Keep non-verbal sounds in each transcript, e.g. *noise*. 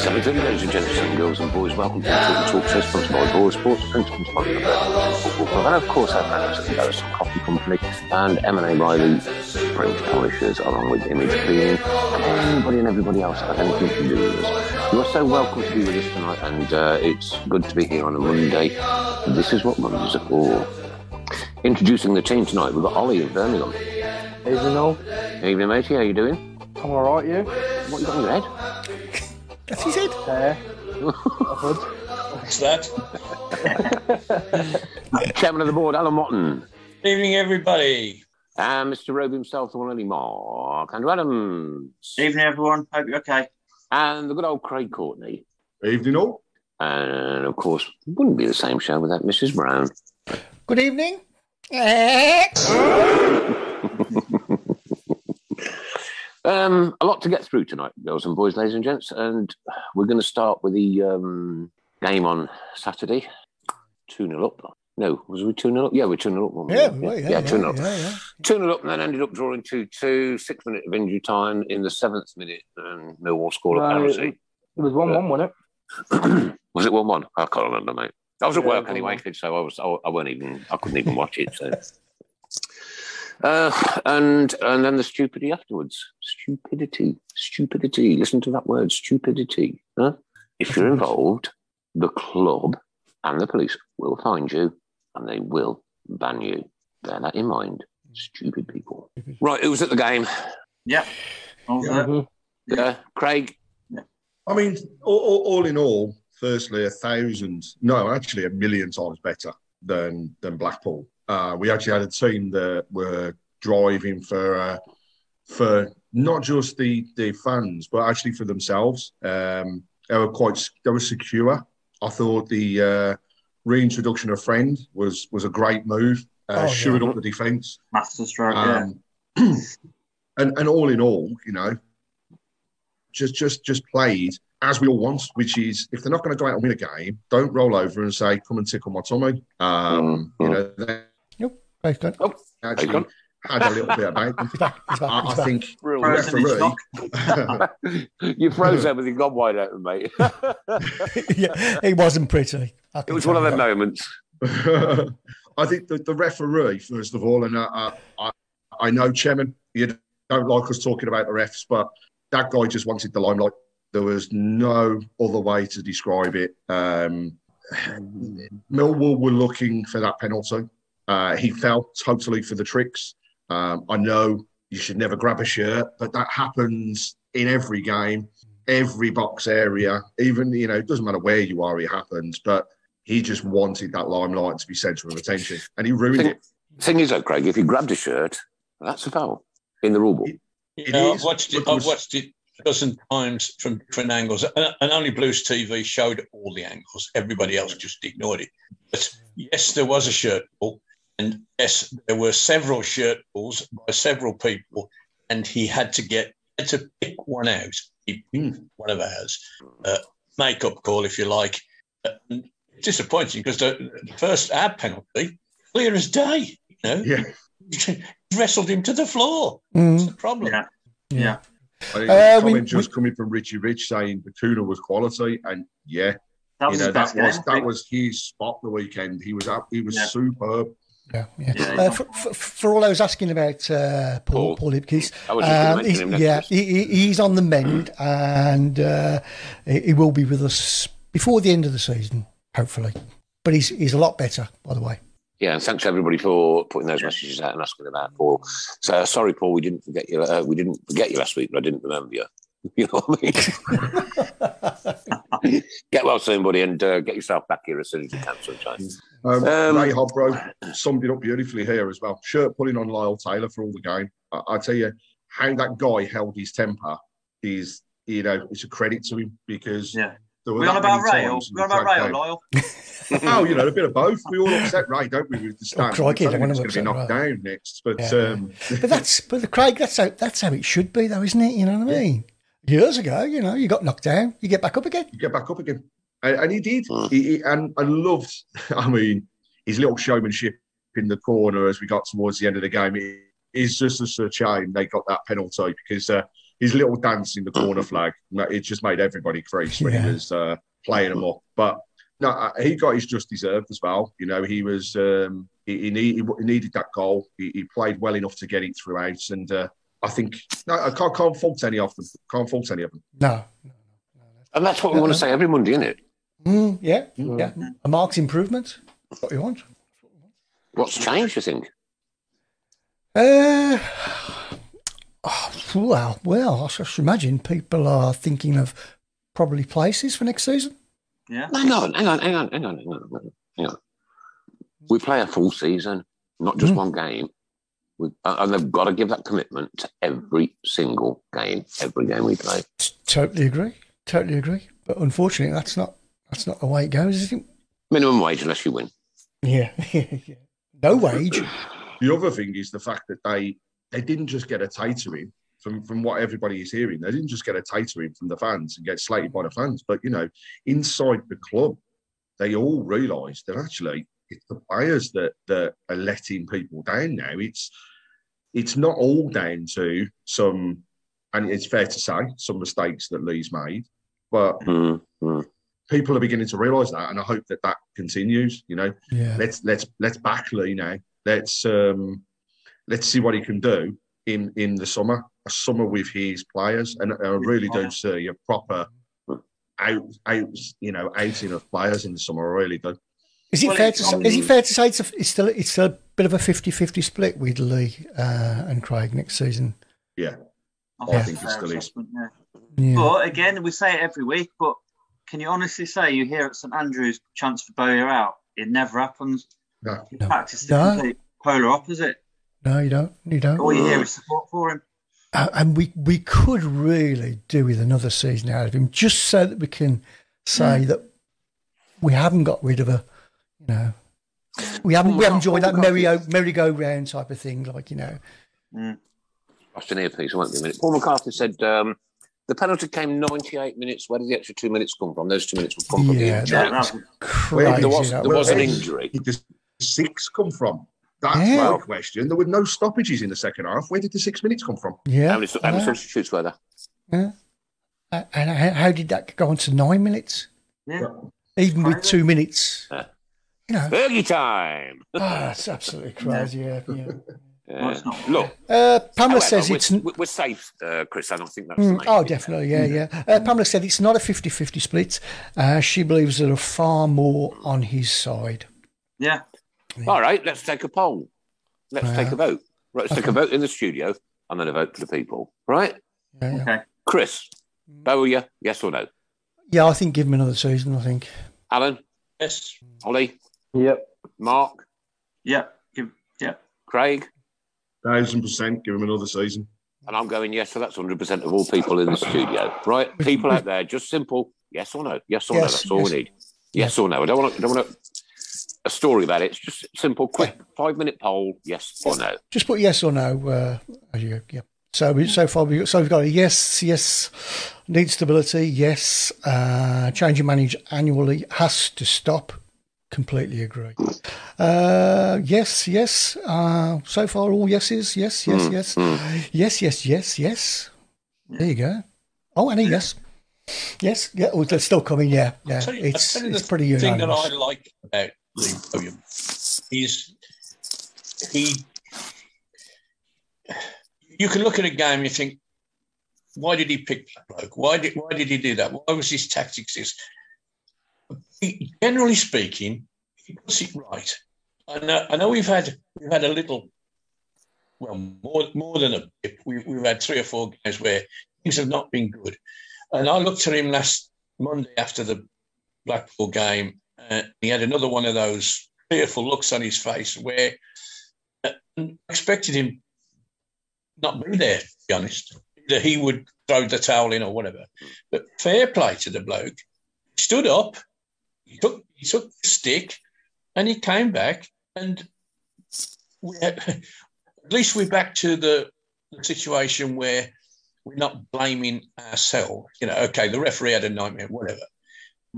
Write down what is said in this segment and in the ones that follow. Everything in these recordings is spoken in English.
7.30, ladies and gentlemen, girls and boys. Welcome to the Talk Show, sponsored by Boylesports, principal sponsor of the Football Club. And of course, our managers and Garrison Coffee Company and M&A Reilly, French polishers, along with Image Cleaning, and anybody and everybody else that has anything to do with us. You are so welcome to be with us tonight, and uh, it's good to be here on a Monday. This is what Mondays are for. Introducing the team tonight, we've got Ollie in Birmingham. Evening all. Evening, matey, how you doing? I'm alright, you? What you got in your head? That's his head. There. Uh, What's that? *laughs* Chairman of the board, Alan Watton. Evening, everybody. And Mr. Robe himself, the one and only Mark Andrew Adams. Evening, everyone. Hope you're okay. And the good old Craig Courtney. Evening all. And of course, wouldn't be the same show without Mrs. Brown. Good evening. *laughs* *laughs* Um, a lot to get through tonight, girls and boys, ladies and gents. And we're going to start with the um, game on Saturday. 2 0 up. No, was we 2 0 up? Yeah, we're 2 0 up. weren't we? Yeah, well, yeah, yeah, 2 0 up. yeah, yeah. 2 0 up and then ended up drawing 2 2. Six minute of injury time in the seventh minute, and Millwall scored a No, penalty. It was 1 1, wasn't it? *clears throat* was it 1 1? I can't remember, mate. I was at Yeah, work anyway, so I was I, I weren't even I couldn't even watch it. So, *laughs* uh, and and then the stupidity afterwards. Stupidity, stupidity. Listen to that word, stupidity. Huh? If you're involved, the club and the police will find you, and they will ban you. Bear that in mind. Stupid people. Right, who was at the game? Yeah. All Yeah. good. Yeah, Craig. I mean, all, all, all in all, firstly, a thousand, no, actually a million times better than than Blackpool. Uh, we actually had a team that were driving for uh, for not just the the fans, but actually for themselves. Um, they were quite they were secure. I thought the uh, reintroduction of Friend was was a great move. Uh, Oh, yeah. up the defence. Master stroke. yeah. Um, *clears throat* and and all in all, you know, just just just played as we all want, which is if they're not going to go out and win a game, don't roll over and say, "Come and tickle my tummy." Um, Mm, You know, they Craig's. Oh, actually gone. had a little bit about them. *laughs* Back. Back. I, I think the Frozen in referee. you froze there with your gob wide open, mate. *laughs* *laughs* yeah, he wasn't pretty. It was one of the moments. I think the, the referee, first of all, and I, I, I- I know, Chairman, you don't like us talking about the refs, but that guy just wanted the limelight. There was no other way to describe it. Um, mm. Millwall were looking for that penalty. Uh, he fell totally for the tricks. Um, I know you should never grab a shirt, but that happens in every game, every box area. Even you know, it doesn't matter where you are, it happens. But he just wanted that limelight to be centre of attention, and he ruined Thing, it. thing is, though, Craig, if you grabbed a shirt, that's a foul in the rule book. It Yeah, I've watched it. I've watched it a dozen times from different angles, and, and only Blues TV showed all the angles. Everybody else just ignored it. But yes, there was a shirt pull, And yes, there were several shirt pulls by several people, and he had to get had to pick one out. One of ours, uh, makeup call if you like. Uh, and disappointing because the, the first ad penalty, clear as day. You know, yeah, *laughs* wrestled him to the floor. Mm. That's the problem. Yeah. Yeah. Uh, a we- comment just coming from Richie Rich saying Bacuna was quality, and yeah, That was you know his that was that was his spot the weekend. He was up, he was Yeah. superb. Yeah, yeah. Yeah, Uh, for, for, for all those asking about uh, Paul, Paul. Paul I was gonna um, he's, yeah, he, he- he's on the mend, *clears throat* and uh, he he will be with us before the end of the season, hopefully. But he's he's a lot better, by the way. Yeah, and thanks everybody for putting those messages out and asking about Paul. So sorry, Paul, we didn't forget you. Uh, we didn't forget you last week, but I didn't remember you. *laughs* You know what I mean? *laughs* *laughs* get well soon, buddy, and uh, get yourself back here as soon as you can sometime. Um, Um, Ray Hobro summed it up beautifully here as well. Shirt pulling on Lyle Taylor for all the game. I, I tell you how that guy held his temper is, you know, it's a credit to him because Yeah. there were We on about Ray or we on about Ray or. Lyle? *laughs* oh, you know, a bit of both. We all upset Ray, don't we, with the stand? crikey, It's I don't only want going to to be upset knocked down next. But Yeah. um, But that's but the Craig, that's how that's how it should be, though, isn't it? You know what I mean? Years ago, you know, you got knocked down, you get back up again. you get back up again. And, and he did. He, he- and I loved, *laughs* I mean, his little showmanship in the corner as we got towards the end of the game. It is just a such a shame they got that penalty because uh, his little dance in the corner flag, it just made everybody crease when Yeah. he was uh, playing them up. But no, uh, he got his just deserved as well. You know, he was, um, he, he, need, he needed that goal. He, he played well enough to get it throughout. And uh, I think, no, I can't, can't fault any of them. Can't fault any of them. No. And that's what we want to say every Monday, isn't it? Mm, yeah, yeah. A marked improvement. What you want. What's changed, you think? Uh, oh, well, well, I should imagine people are thinking of probably places for next season. Yeah. Hang on, hang on, hang on, hang on, hang on, hang on. Hang on. We play a full season, not just Mm. one game. We, and they've got to give that commitment to every single game, every game we play. Totally agree. Totally agree. But unfortunately, that's not that's not the way it goes, is it? Minimum wage unless you win. Yeah. *laughs* no wage. The other thing is the fact that they they didn't just get a tatering from from what everybody is hearing. They didn't just get a tatering from the fans and get slated by the fans, but you know, inside the club, they all realised that actually it's the players that that are letting people down now. It's it's not all down to some, and it's fair to say some mistakes that Lee's made, but Mm, mm. people are beginning to realise that, and I hope that that continues. You know, Yeah. let's let's let's back Lee now. Let's um, let's see what he can do in in the summer, a summer with his players, and I really do see a proper out out you know outing of players in the summer. I really do. Is it Well, fair to say, is it fair to say it's, a, it's still it's still a bit of a 50-50 split with Lee uh, and Craig next season? Yeah, I I think think it fair still is. assessment, yeah. Yeah. But again, we say it every week, but can you honestly say you hear at St Andrews chance for Bowyer out? It never happens. No. In No. fact, it's the No. complete polar opposite. No, you don't. You don't. All you hear is support for him. Uh, and we we could really do with another season out of him, just so that we can say that we haven't got rid of a, you know, we haven't we haven't enjoyed that merry merry-go-round type of thing, like you know. Lost an earpiece, I won't be a minute. Paul McCarthy said um, the penalty came 98 minutes. Where did the extra two minutes come from? Those two minutes will come from the injury. Yeah, was- Crazy. there was, there was an Where- injury. Did the six come from? That's Yeah. my question. There were no stoppages in the second half. Where did the six minutes come from? yeah. How many, how many uh, substitutes were there? yeah. Uh, and how, how did that go on to nine minutes? yeah. Even with two minutes, Yeah. You know. Fergie time. *laughs* Oh, that's absolutely crazy. Yeah, yeah. Well, it's not- Look, Uh, Pamela however, says we're, it's. we're safe, uh, Chris. I don't think that's the Mm, main oh, definitely, yeah, yeah. Uh, Pamela said it's not a 50 50 split. Uh, she believes there are far more on his side. Yeah. All right, let's take a poll. Let's Yeah. take a vote. Right, let's take a vote in the studio and then a vote for the people. Right? Yeah, yeah. Okay. Chris, Bowyer, yes or no? Yeah, I think give him another season, I think. Alan, Yes. Ollie, Yep. Mark, Yeah. Give, yeah. Craig, Thousand percent. Give him another season. and I'm going yes. So that's 100% of all people in the studio. Right? People out there, just simple yes or no. Yes or no. That's all yes. we need. Yes or no. I don't want to. Don't want to. a story about it. It's just simple, quick, five minute poll, yes or no. Just put yes or no. Uh, as you, yeah. So we, so far we so we've got a yes, yes, need stability, yes. Uh, changing manager annually has to stop. Completely agree. Uh, yes, yes. Uh, so far all yeses. Yes, yes, Mm, yes, mm. yes, yes, yes, yes. There you go. Oh, and a yes. Yes, yeah. Oh, it's still coming. Yeah, yeah. you- It's tell you it's the pretty thing that. I like about Lee William is he. You can look at a game and you think, why did he pick that bloke? Why did why did he do that? Why was his tactics this? Generally speaking, he puts it right. I know, I know we've had we've had a little, well, more more than a bit. We, we've had three or four games where things have not been good. And I looked at him last Monday after the Blackpool game. Uh, he had another one of those fearful looks on his face where uh, I expected him not be there, to be honest. Either he would throw the towel in or whatever. But fair play to the bloke. He stood up, he took, he took the stick, and he came back. And we had, *laughs* at least we're back to the, the situation where we're not blaming ourselves. You know, okay, the referee had a nightmare, whatever.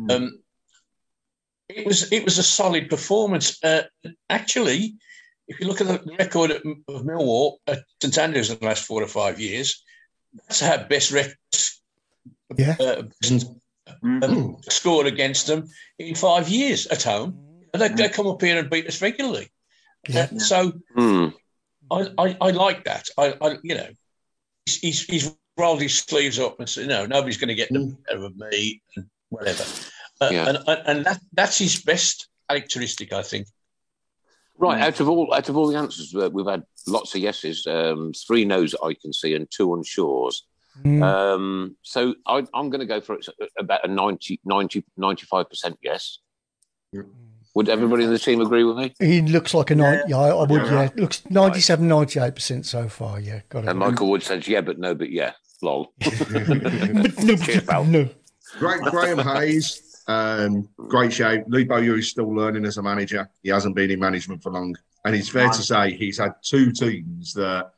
Um, it was it was a solid performance. Uh, actually, if you look at the record of, of Millwall at St Andrews in the last four or five years, that's our best record Yeah. uh, um, *clears throat* scored against them in five years at home. And they, they come up here and beat us regularly. Uh, so Hmm. I, I, I like that. I, I you know, he's, he's, he's rolled his sleeves up and said, no, nobody's going to get the better of me and whatever. Uh, Yeah. And, and, and that, that's his best characteristic, I think. Right, out of all out of all the answers, uh, we've had lots of yeses, um, three no's I can see, and two unshores. Mm. Um, so I, I'm going to go for it, about a 90, 90, 95% yes. Would everybody in the team agree with me? He looks like a nine. Yeah, I, I would. Yeah. Yeah, looks 97, 98 percent so far. Yeah, got it. And Michael Wood says, yeah, but no, but yeah. Lol. *laughs* *laughs* no, Cheers, pal. no. Great, Graham Hayes, um, great show. Lee Bowyer is still learning as a manager. He hasn't been in management for long, and it's fair to say he's had two teams that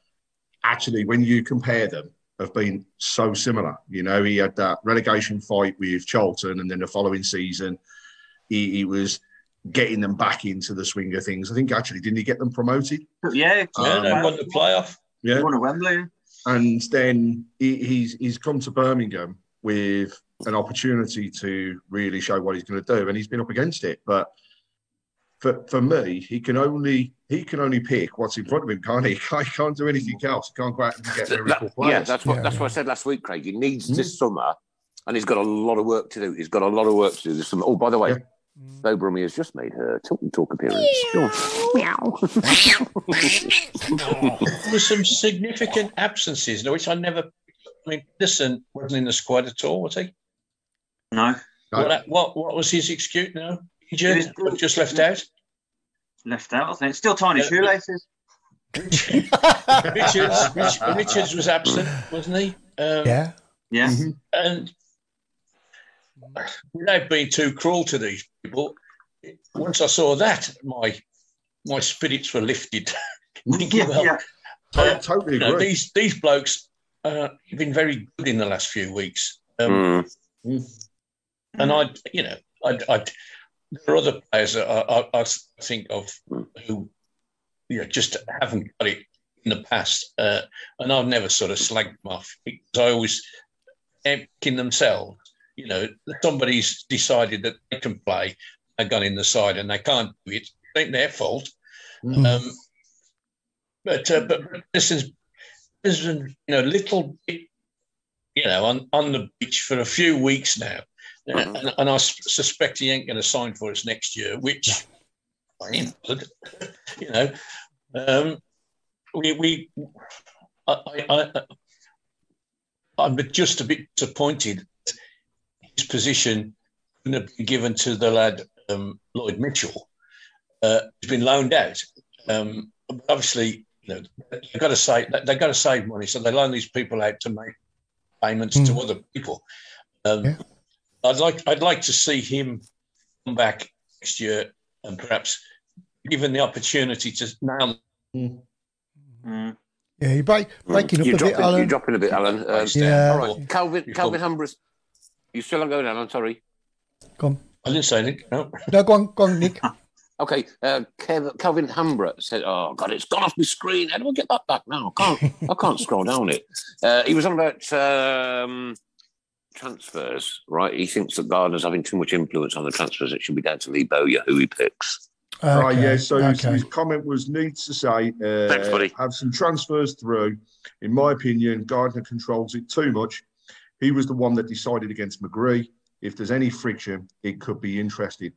actually, when you compare them, have been so similar. You know, he had that relegation fight with Charlton, and then the following season, he, he was getting them back into the swing of things. I think actually, didn't he get them promoted? Yeah, Yeah, they um, won the playoff. Yeah, won at Wembley. and then he, he's he's come to Birmingham with an opportunity to really show what he's going to do, and he's been up against it. But for for me, he can only he can only pick what's in front of him, can't he? *laughs* He can't, do anything else. He can't go out and get *laughs* That- miracle yeah, players. that's what that's what I said last week, Craig. He needs hmm? this summer, and he's got a lot of work to do. He's got a lot of work to do this summer. Oh, by the way, Bo Brummy has just made her Talk and Talk appearance. *laughs* There were some significant absences, which I never. I mean, Pedersen wasn't in the squad at all, was he? No. What, what, what was his excuse? No, injured, He was- just left out. Left out, I think. Still tiny Uh, shoelaces. Richards, Rich, Richards was absent, wasn't he? Um, Yeah. Yeah. And without being too cruel to these people, once I saw that, my my spirits were lifted. *laughs* Yeah, well, yeah. I totally you know, agree. these these blokes uh, have been very good in the last few weeks. Um, And I, you know, I, I, there are other players that I, I, I think of who, you know, just haven't got it in the past. Uh, and I've never sort of slagged them off because I always picking themselves. You know, somebody's decided that they can play, they've gone in the side and they can't do it. It ain't their fault. Um, but, uh, but this is there's a you know little bit you know on, on the beach for a few weeks now, Uh, and, and I suspect he ain't going to sign for us next year, which I ain't bothered. *laughs* you know. Um, we we I, I, I'm just a bit disappointed. His position couldn't have been given to the lad um, Lloyd Mitchell. Uh, he's been loaned out. Um, but obviously, you know, they've got to save. They've got to save money, so they loan these people out to make payments to other people. Um, I'd like. I'd like to see him come back next year and perhaps given the opportunity to now. Mm. Yeah, you're break, breaking up you're a bit, Alan. You're dropping a bit, Alan. Um, Yeah. All right, Calvin. Calvin Humbrus. You still not going, Alan? Sorry. Go on. I didn't say anything. No. *laughs* No, go on, go on, Nick. *laughs* Okay, uh, Kev, Calvin Hambra said, "Oh God, it's gone off my screen. How do I get that back now? I can't. I can't scroll down it." Uh, he was on about um, transfers, right? He thinks that Gardner's having too much influence on the transfers. It should be down to Lee Bowyer who he picks. Right, Okay, yeah. So his, okay. his comment was needs to say, uh, Thanks, buddy. have some transfers through. In my opinion, Gardner controls it too much. He was the one that decided against McGree. If there's any friction, it could be interesting.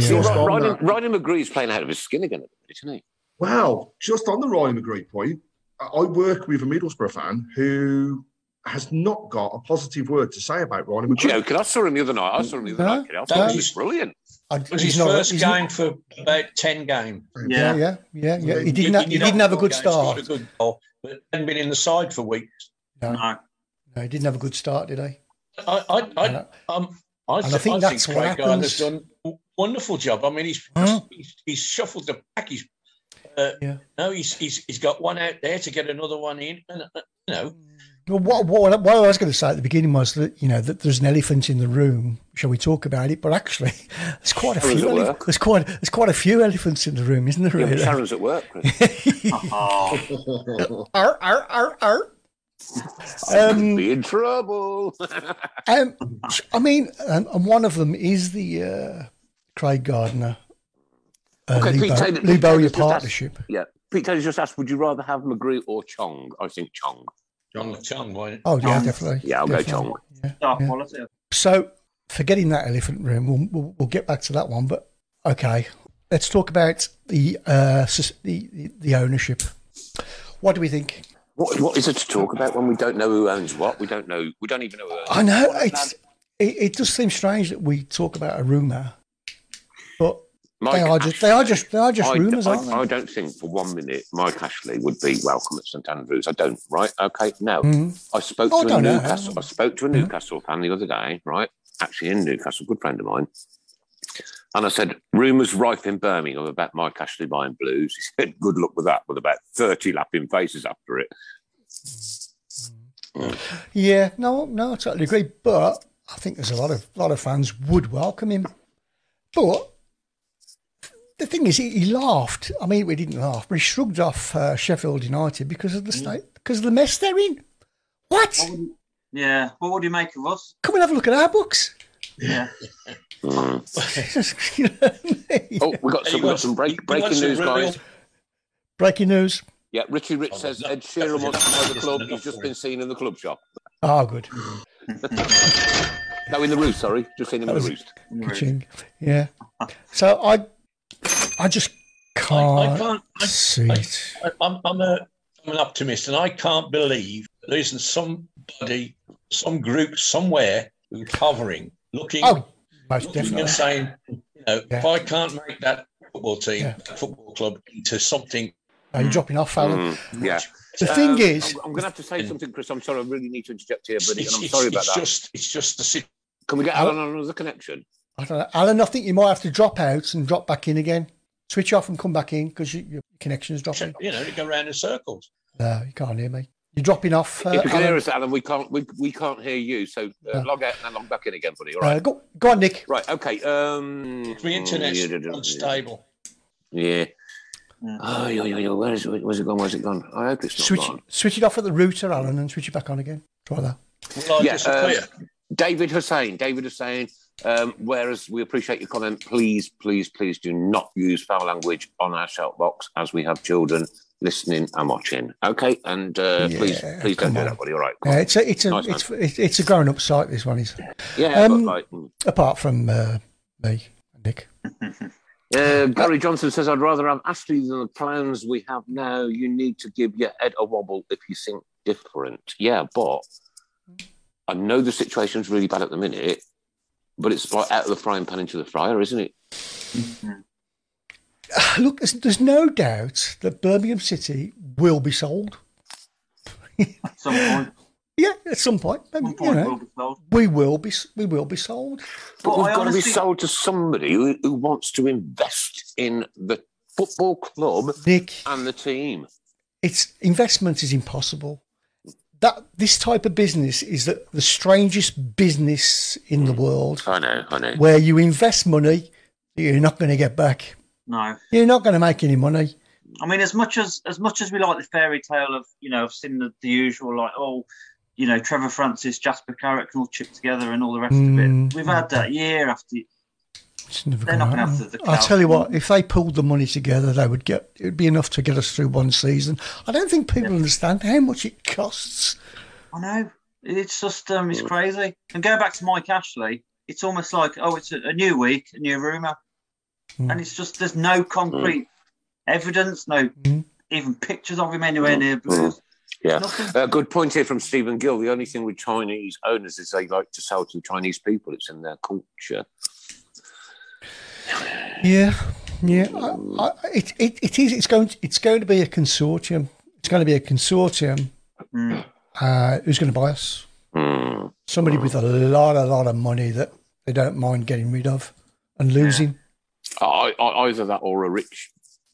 See, Just on Riley, that- Riley McGree's playing out of his skin again, isn't he? Well, just on the Ryan McGree point, I I work with a Middlesbrough fan who has not got a positive word to say about Ryan McGree. Joking. I saw him the other night. I saw him the other No, night. kid. I thought no. he was brilliant. I, It was his not- first he's not- game for about 10 games. Yeah, yeah, yeah, yeah. He didn't. Have, he didn't have a good start. A good goal, but hadn't been in the side for weeks. No, No. no, he didn't have a good start, did he? I, I, And I, I- um, I, and I think I that's think what Craig Gardner's happens. done a wonderful job. I mean, he's Huh? he's, he's shuffled the pack. He's uh, Yeah. no, he's, he's he's got one out there to get another one in, and uh, you know, Well, what, what, what I was going to say at the beginning was that you know that there's an elephant in the room. Shall we talk about it? But actually, *laughs* there's quite a Sharon's few. at elef- work. there's quite there's quite a few elephants in the room, isn't there? Yeah, but Really? Sharon's at work. *laughs* Chris. Oh, *laughs* Arr, arr, arr, arr. Um, be in trouble. Um, I mean, um, and one of them is the uh, Craig Gardner, uh, Okay, Lee, Pete Bow- Taylor- Lee Pete Bowyer Taylor's just asked- partnership. yeah. Pete Taylor just asked, would you rather have McGree or Chong? I think Chong. John Chung, why Oh yeah, definitely. Yeah, I'll go definitely. Chong. Yeah, yeah. So, forgetting that elephant room, we'll, we'll, we'll get back to that one. But okay, let's talk about the uh, the, the the ownership. What do we think? What, what is it to talk about when we don't know who owns what? We don't know. We don't even know who owns I know what. it's it, it does seem strange that we talk about a rumor, but Mike they are just they are just they are just I, rumours, I, aren't they? I don't think for one minute Mike Ashley would be welcome at St Andrews. I don't. Right? Okay. No. Mhm. I spoke Oh, to a don't know. Newcastle. I spoke to a Newcastle fan the other day. Right? Actually, in Newcastle, good friend of mine. And I said, rumours rife in Birmingham about Mike Ashley buying Blues. *laughs* He said, good luck with that, with about 30 lapping faces after it. Yeah, no, no, I totally agree. But I think there's a lot of lot of fans would welcome him. But the thing is, he, he laughed. I mean, we didn't laugh, but he shrugged off uh, Sheffield United because of the state, because of the mess they're in. What? Yeah. What would you make of us? Come and have a look at our books. Yeah. Mm. *laughs* You know I mean? Oh, we got some, we got some break, breaking news, guys. Breaking news. Yeah, Richie Rich says Ed Sheeran wants to buy the club. He's just been seen in the club shop. Oh, good. *laughs* No, in the roost. Sorry, just seen him in the was- roost. Yeah. So I, I just can't, I can't. I, see it. I, I'm, I'm, a, I'm an optimist, and I can't believe there isn't somebody, some group somewhere who's hovering, looking, Oh, most looking definitely. and saying, you know, if I can't make that football team, Yeah. that football club into something, Are you dropping off, Alan? Mm, yeah. The thing Um, is, I'm, I'm going to have to say something, Chris. I'm sorry. I really need to interject here, buddy, and I'm sorry about it's that. just, it's just the sit- Can we get Alan on another connection? I don't know. Alan, I think you might have to drop out and drop back in again. Switch off and come back in because you, your connection is dropping. you know, to go around in circles. No, you can't hear me. You're dropping off. Uh, if you can hear Alan. us, Alan, we can't. We, we can't hear you. So uh, Yeah. log out and then log back in again, buddy. All right. Uh, go, go on, Nick. Right. Okay. Um. The internet's yeah, yeah, yeah. unstable. Yeah. Oh, yo, yo, yo. Where is it? Where's it gone? Where's it gone? I hope it's not Switch, gone. switch it off at the router, Alan, and switch it back on again. Try that. Will I Yeah, disappear? um, David Hussein. David Hussein. Um, whereas we appreciate your comment, please, please, please do not use foul language on our shout box as we have children listening and watching. Okay, and uh, please, Yeah, please don't come do that, buddy. All right. Yeah, it's a it's a Nice, it's, it's it's a grown up site. This one is. Yeah, um, but like, mm. Apart from uh, me, Nick. *laughs* Uh, Gary Johnson says, I'd rather have Ashley than the plans we have now. You need to give your head a wobble if you think different. Yeah, but I know the situation's really bad at the minute, but it's out of the frying pan into the fryer, isn't it? *sighs* Look, there's, there's no doubt that Birmingham City will be sold. At some point. *laughs* Yeah, at some point. But, One you point know, will we will be we will be sold. But But we've I got to be sold to somebody who, who wants to invest in the football club Nick, and the team. it's investment is impossible. That this type of business is the, the strangest business in the world, I know, I know. where you invest money you're not going to get back. No. You're not going to make any money. I mean, as much as as much as we like the fairy tale of you know, I've seen the, the usual like oh, you know, Trevor Francis, Jasper Carrott can all chip together and all the rest of Mm. it. We've had that year after. It's never They're not gonna have happen. the- the I'll tell you what, if they pulled the money together, they would get. It would be enough to get us through one season. I don't think people understand how much it costs. I know it's just um, it's crazy. And going back to Mike Ashley, it's almost like oh, it's a, a new week, a new rumor, Mm. and it's just there's no concrete evidence, no Mm. even pictures of him anywhere near Blues. Yeah. Nothing. A good point here from Stephen Gill. The only thing with Chinese owners is they like to sell to Chinese people. It's in their culture. Yeah, yeah. I, I, it, it, it is. It's going. To, it's going to be a consortium. It's going to be a consortium. Mm. Uh, who's going to buy us? Hmm. Somebody with a lot, a lot of money that they don't mind getting rid of and losing. I, I, either that or a rich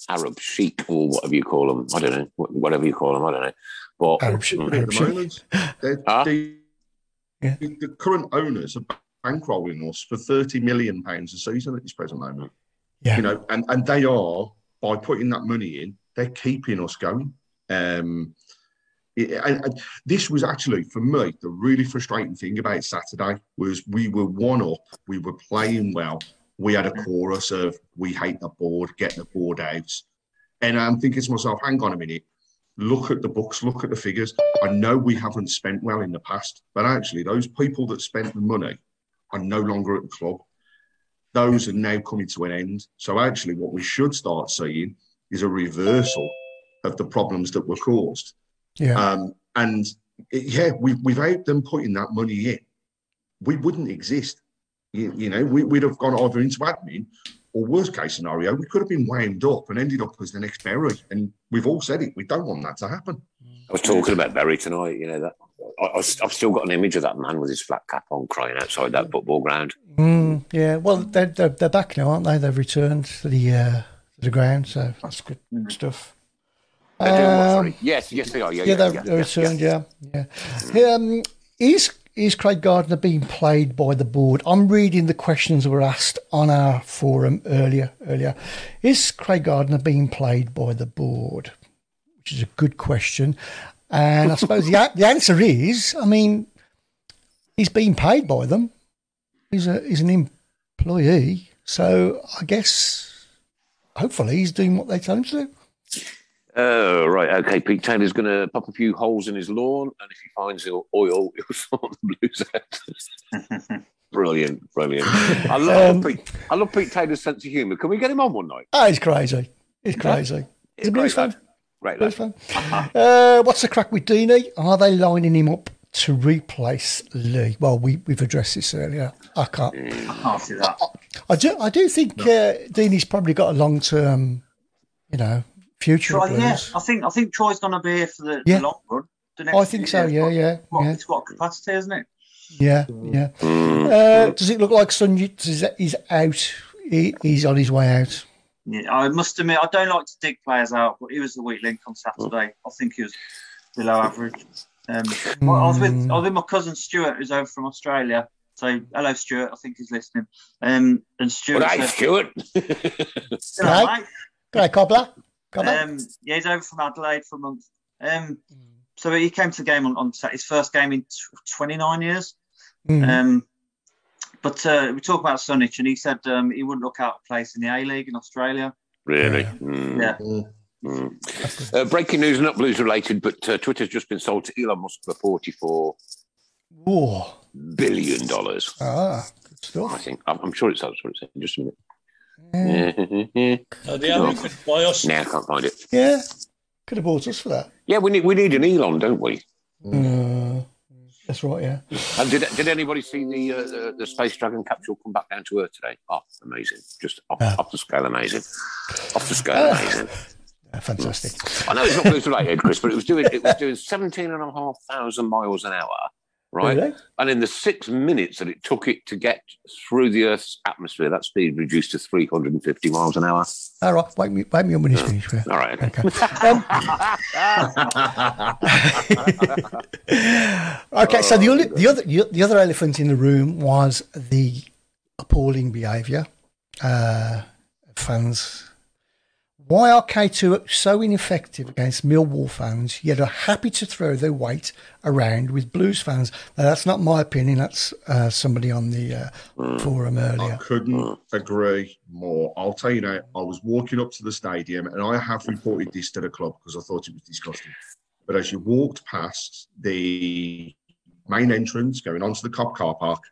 Arab sheik or whatever you call them. I don't know. Whatever you call them, I don't know. But Arab sheik, Mm. Arab the sheik. moment. They're- Huh? the, Yeah. the, the current owners are bankrolling us for thirty million pounds a season at this present moment. Yeah. You know, and and they are by putting that money in, they're keeping us going. Um, it, and, and this was actually for me the really frustrating thing about Saturday was we were one up, we were playing well, we had a chorus of "We hate the board, get the board out," and I'm thinking to myself, "Hang on a minute." look at the books, look at the figures. I know we haven't spent well in the past, but actually, those people that spent the money are no longer at the club. Those are now coming to an end. So, actually, what we should start seeing is a reversal of the problems that were caused. Yeah. Um, and it- yeah, we, without them putting that money in, we wouldn't exist. You, you know, we, we'd have gone either into admin or worst case scenario, we could have been wound up and ended up as the next Bury. And we've all said it. We don't want that to happen. I was talking about Barry tonight. You know that I, I've still got an image of that man with his flat cap on, crying outside that football ground. Mm, yeah. Well, they're, they're they're back now, aren't they? They've returned to the uh, to the ground, so that's good stuff. They're doing what, Um, sorry? Yes, yes, they are. Yeah, yeah, yeah, they've yeah, they're yeah, returned. Yeah, yeah. Um, is is Craig Gardner being played by the board? I'm reading the questions that were asked on our forum earlier. Earlier, is Craig Gardner being played by the board? Which is a good question, and I suppose the the answer is, I mean, he's being paid by them. He's a he's an employee, so I guess hopefully he's doing what they tell him to do. Oh, right. Okay. Pete Taylor's going to pop a few holes in his lawn, and if he finds oil, oil *laughs* he'll sort the blues out. *laughs* brilliant, brilliant. I love Um, Pete. I love Pete Taylor's sense of humour. Can we get him on one night? Oh, he's crazy. He's crazy. He's a blues fan. Great Blues lad. fan. Uh, what's the crack with Deeney? Are they lining him up to replace Lee? Well, we, we've addressed this earlier. I can't. I can't see that. I do. I do think uh, Deeney's probably got a long term, you know, future. Troy, yeah, I think I think Troy's going to be here for the, Yeah. the long run. The I think so. Yeah, years. yeah, What- yeah, It's got capacity, isn't it? yeah, yeah. Uh, does it look like Sunjic is, is out? He, he's on his way out. Yeah, I must admit, I don't like to dig players out, but he was the weak link on Saturday. I think he was below average. Um, well, I was with I was with my cousin Stuart, who's over from Australia. So hello, Stuart. I think he's listening. Um, and Stuart. Well, hey, said, Stuart. *laughs* Hello, Right. mate. Cobbler. Cobbler. Um, yeah, he's over from Adelaide for a month. Um, so he came to the game on, on his first game in tw 29 years. Mm. Um, but uh, we talk about Sunjic, and he said um, he wouldn't look out of place in the A League in Australia. Really? Mm. Yeah. Mm. Uh, breaking news, not blues related, but uh, Twitter's just been sold to Elon Musk for forty-four Oh, billion dollars. ah, good I stuff. think I'm, I'm sure it's that's what it said. Just a minute. Yeah. Uh, the only could buy us. Now I can't find it. yeah. Could have bought us for that. Yeah, we need we need an Elon, don't we? Uh, that's right. Yeah. And did did anybody see the uh, the, the space dragon capsule come back down to Earth today? Oh, amazing! Just off, Ah. off the scale, amazing. Off the scale, Ah. amazing. *laughs* Fantastic. I know it's not blues related, Chris, but it was doing it was doing seventeen and a half thousand miles an hour, right? And in the six minutes that it took it to get through the Earth's atmosphere, that speed reduced to three hundred and fifty miles an hour. All right, wake me, wake me up when finished. All right. Okay. *laughs* Um, *laughs* okay, so the Oh, only, the other the other elephant in the room was the appalling behaviour uh, fans. Why are K2 so ineffective against Millwall fans, yet are happy to throw their weight around with Blues fans? Now, that's not my opinion. That's uh, somebody on the uh, forum earlier. I couldn't agree more. I'll tell you now, I was walking up to the stadium and I have reported this to the club because I thought it was disgusting. But as you walked past the main entrance going onto the Kop car park,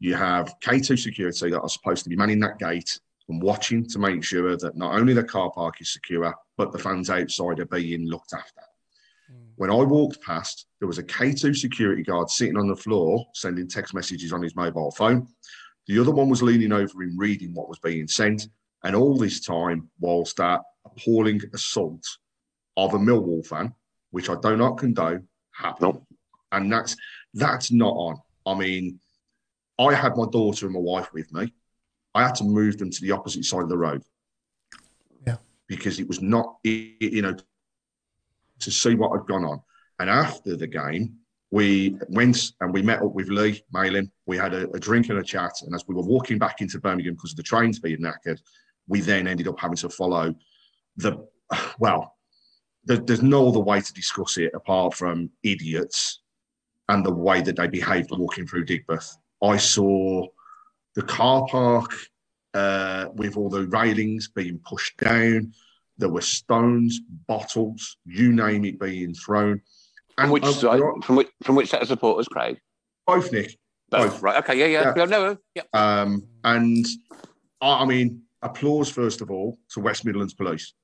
you have K2 security that are supposed to be manning that gate and watching to make sure that not only the car park is secure, but the fans outside are being looked after. Hmm. When I walked past, there was a K2 security guard sitting on the floor sending text messages on his mobile phone. The other one was leaning over him reading what was being sent. And all this time, whilst that appalling assault of a Millwall fan, which I do not condone, happened. And that's that's not on. I mean, I had my daughter and my wife with me. I had to move them to the opposite side of the road. Yeah. Because it was not, you know, to see what had gone on. And after the game, we went and we met up with Lee Malin. We had a, a drink and a chat. And as we were walking back into Birmingham because of the trains being knackered, we then ended up having to follow the, well, there, there's no other way to discuss it apart from idiots and the way that they behaved walking through Digbeth. I saw the car park uh, with all the railings being pushed down. There were stones, bottles, you name it, being thrown. From which side? right, From which from which set of supporters, Craig? both, Nick. Both. Right. Okay. Yeah. Yeah. Yeah. No. Yeah. Um, and I, I mean, applause first of all to West Midlands Police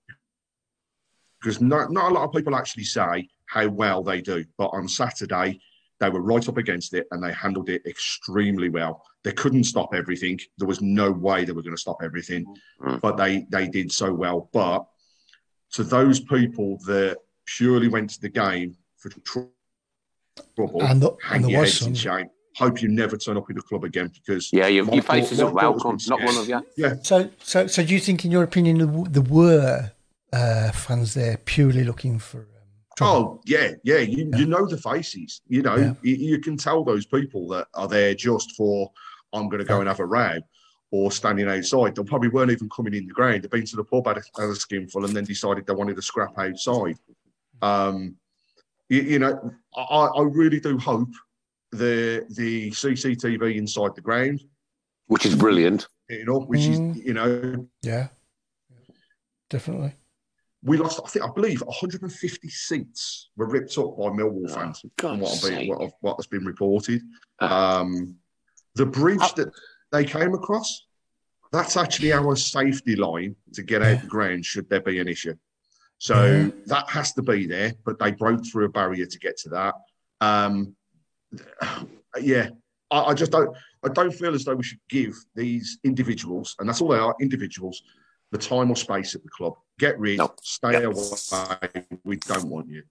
because not not a lot of people actually say how well they do. But on Saturday, they were right up against it and they handled it extremely well. They couldn't stop everything. There was no way they were going to stop everything, but they they did so well. But to those people that purely went to the game for trouble, And the- hang and there your was heads in shame. Hope you never turn up in the club again because Yeah. Your, my your thought- faces my are welcome. Not one of you. Yeah, So, so, so, do you think, in your opinion, there, there were uh, fans there purely looking for trouble? Oh yeah, yeah. You you know the faces. You know Yeah. you, you can tell those people that are there just for I'm going to go and have a row or standing outside. They probably weren't even coming in the ground. They've been to the pub had a, had a skinful and then decided they wanted to scrap outside. Um, you, you know, I, I really do hope the the CCTV inside the ground, Which is brilliant. you know, which Mm. is you know Yeah, definitely. We lost, I think, I believe 150 seats were ripped up by Millwall fans from what, what, what has been reported. Um, the bridge that they came across, that's actually our safety line to get out the ground should there be an issue. So that has to be there, but they broke through a barrier to get to that. Um, yeah, I, I just don't. I don't feel as though we should give these individuals, and that's all they are, individuals, the time or space at the club. Get rid, stay away. We don't want you.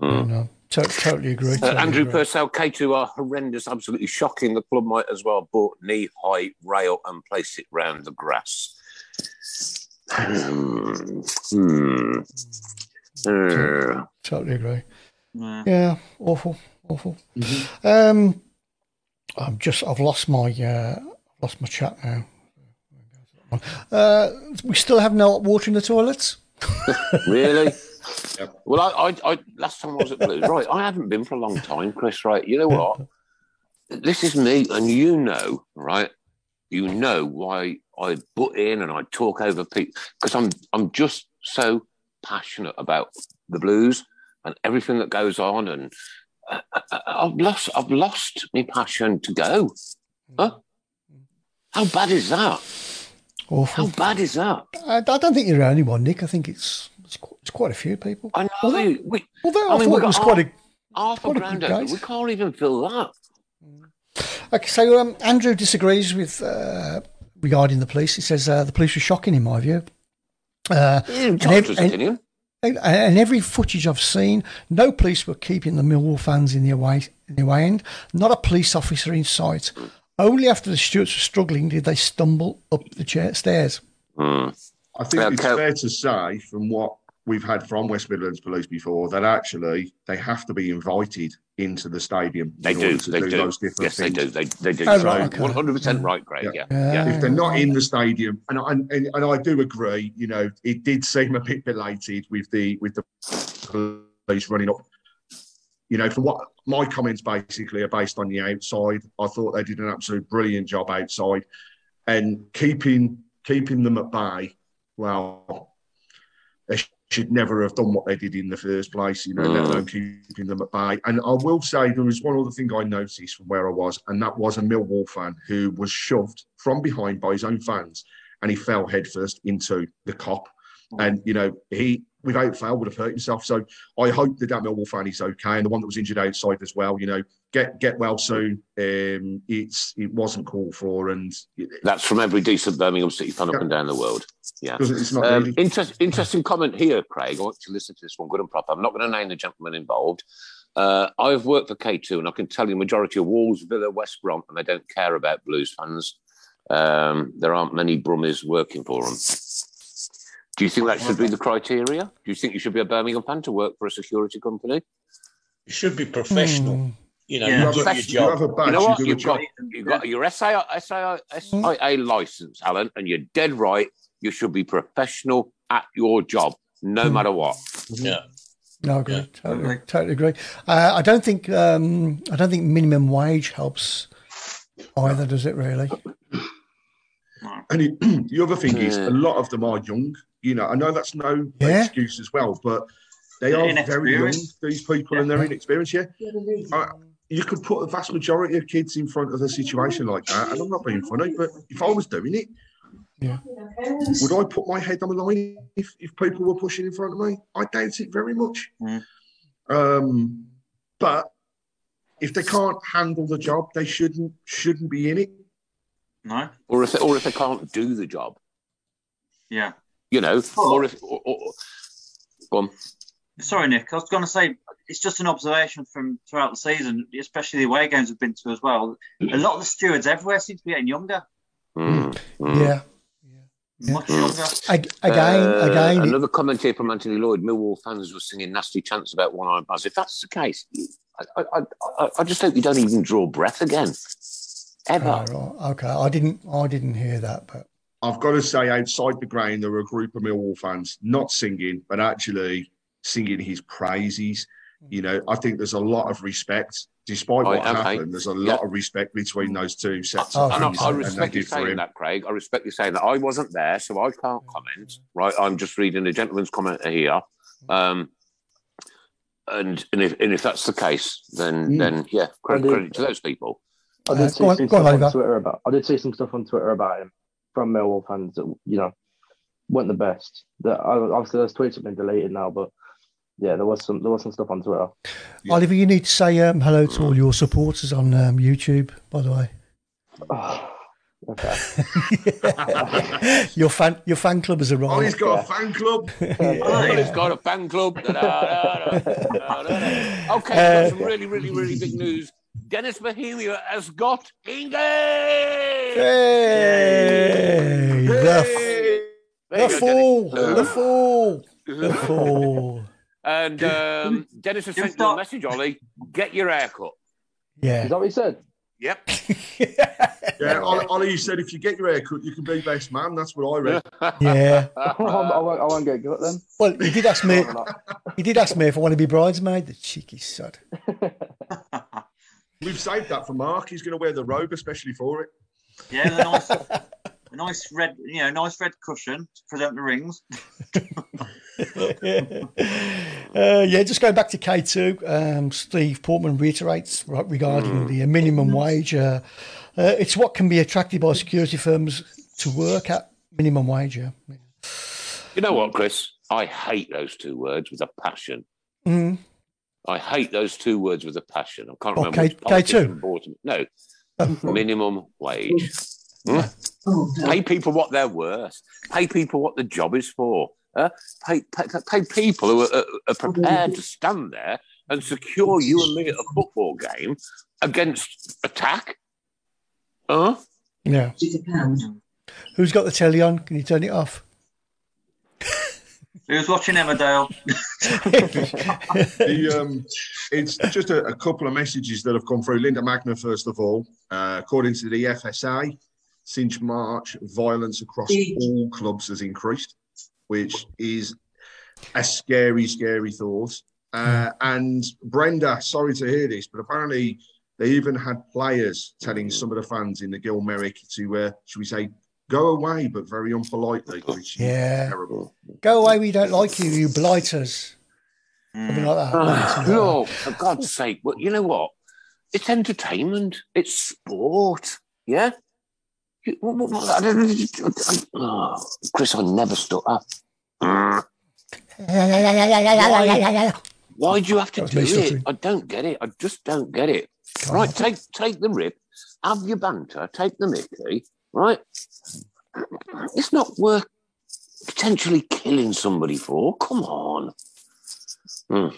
No, to- totally agree. Uh, Andrew agree. Purcell, K2 are horrendous, absolutely shocking. The club might as well bought knee high rail and place it round the grass. Hmm. Hmm. Uh, Totally agree. Yeah. Yeah, awful, awful. Um, I'm just, I've lost my, uh, lost my chat now. Uh, we still have no water in the toilets. *laughs* really? *laughs* Well, I, I, I, last time I was at Blues, right? I haven't been for a long time, Chris. Right? You know what? This is me, and you know, right? You know why I butt in and I talk over people because I'm, I'm just so passionate about the Blues and everything that goes on, and I, I, I've lost, I've lost my passion to go. Huh? Mm. How bad is that? Awful. How bad is that? I, I don't think you're the only one, Nick. I think it's it's quite, it's quite a few people. I know. Although, we, although I I, mean, thought it was got quite a half a quite a grand over. We can't even fill that. Okay, so um, Andrew disagrees with uh, regarding the police. He says uh, the police were shocking in my view. Uh, Yeah, and, ev- and- and, every footage I've seen, no police were keeping the Millwall fans in the away in the away end. Not a police officer in sight. Only after the Stewarts were struggling did they stumble up the chair, stairs. Hmm. I think Yeah, it's Kel- fair to say, from what we've had from West Midlands Police before, that actually they have to be invited into the stadium. They do. They do, do. those different Yes, they do. They, they do. Oh, So right, okay. 100% right, Craig. Yeah. Yeah. Yeah. If they're not in the stadium, and I, and, and I do agree, you know, it did seem a bit belated with the with the police running up. You know, from what my comments basically are based on the outside, I thought they did an absolute brilliant job outside, and keeping keeping them at bay. Well, they should never have done what they did in the first place. You know, let Mm. alone keeping them at bay. And I will say there was one other thing I noticed from where I was, and that was a Millwall fan who was shoved from behind by his own fans, and he fell headfirst into the Kop. And you know, he without fail would have hurt himself. So I hope that that Millwall fan is okay, and the one that was injured outside as well. You know, get get well soon. Um, it's it wasn't called for, and That's from every decent Birmingham City fan up and down the world. Yeah. It's not Um, really- interest, interesting comment here, Craig. I want you to listen to this one good and proper. I'm not going to name the gentleman involved. Uh, I've worked for K2, and I can tell you, majority of Wolves, Villa, West Brom, and they don't care about Blues fans. Um, there aren't many Brummies working for them. Do you think that should be the criteria? Do you think you should be a Birmingham fan to work for a security company? You should be professional. Hmm. You know, Yeah. you do your Professional. job. have a badge, You know you what? do a You've got, you've got your SIA, SIA, SIA license, Alan, and you're dead right. You should be professional at your job, no matter what. Yeah. No, I agree. Totally, totally agree. Uh, I don't think um, I don't think minimum wage helps either, does it? Really? And it, *clears throat* the other thing is, a lot of them are young. You know, I know that's no Yeah. excuse as well, but they They're are very young. These people, and they're inexperienced. Yeah, I, you could put the vast majority of kids in front of a situation like that, and I'm not being funny, but if I was doing it, Yeah. would I put my head on the line if, if people were pushing in front of me? I doubt it very much. Mm. Um, but if they can't handle the job, they shouldn't shouldn't be in it. No. Or if they, or if they can't do the job, Yeah. You know, or if or, or, go on. Sorry, Nick. I was going to say it's just an observation from throughout the season, especially the away games we've been to as well. A lot of the stewards everywhere seem to be getting younger, Mm, mm. Yeah. much younger. Ag- Again, Uh, again. Another comment here from Anthony Lloyd. Millwall fans were singing nasty chants about one-eyed Baz. If that's the case, I, I, I, I just hope you don't even draw breath again, ever. Oh, right. Okay, I didn't. I didn't hear that, but I've got to say, outside the ground, there were a group of Millwall fans not singing, but actually singing his praises. You know, I think there's a lot of respect, despite what okay. happened. There's a lot of respect between those two sets Oh, of And I, fans, I and respect you saying that, Craig. I respect you saying that. I wasn't there, so I can't comment. Right, I'm just reading a gentleman's comment here. Um, and and if and if that's the case, then Mm. then yeah, credit, credit to those people. I Uh, did see on- some go on, stuff on Twitter about. I did see some stuff on Twitter about him from Millwall fans that you know weren't the best. That obviously those tweets have been deleted now, but yeah, there was some there was some stuff on Twitter. Oliver, you need to say um, hello to all your supporters on um, YouTube. By the way, *sighs* okay. *laughs* your fan your fan club has arrived. Oh, he's got a fan club. *laughs* Oh, he's got a fan club. Da-da-da-da-da-da-da. *laughs* Okay, we've got some really, really, really big news. Dennis Bohemia has got England. Hey, the, There the go, fool, Dennis. the fool, the fool. And um, Dennis has sent you a message, Ollie. Get your hair cut. Yeah. Is that what he said? Yep. *laughs* Yeah, Ollie, Ollie said if you get your hair cut, you can be best man. That's what I read. Yeah. *laughs* *laughs* I, won't, I won't- I won't get cut then. Well, he did ask me. He did ask me if I want to be bridesmaid. The cheeky sod. We've saved that for Mark. He's going to wear the robe especially for it. Yeah, the nice, *laughs* a nice red, you know, nice red cushion to present the rings. *laughs* Uh, yeah, just going back to K2, um, Steve Portman reiterates right, regarding the uh, minimum wage. Uh, uh, it's what can be attracted by security firms to work at minimum wage. Yeah. You know what, Chris? I hate those two words with a passion. Mm. I hate those two words with a passion. I can't remember. which K- K2? them. No, *laughs* minimum wage. Hmm? Pay people what they're worth. Pay people what the job is for. Uh, pay, pay, pay people who are, are prepared to stand there and secure you and me at a football game against attack. Huh? Yeah. Who's got the telly on? Can you turn it off? Who's watching Emmerdale? *laughs* the, um, it's just a, a, couple of messages that have come through. Linda Magna, first of all, uh, according to the FSA, since March, violence across all clubs has increased, which is a scary, scary thought. Uh, and Brenda, sorry to hear this, but apparently they even had players telling some of the fans in the Gil Merrick to, uh, should we say, go away, but very unpolitely, which Yeah. is terrible. Go away, we don't like you, you blighters. Something like that. Ah, no, for God's sake. Well, you know what? It's entertainment. It's sport. Yeah? You- what- what- what- I don't- oh, Chris, I never stutter. Mm. Why do you have to do it? stuttering. I don't get it. I just don't get it. Right, take take the rip, have your banter, take the Mickey, right? It's not worth potentially killing somebody for. Come on. Hmm.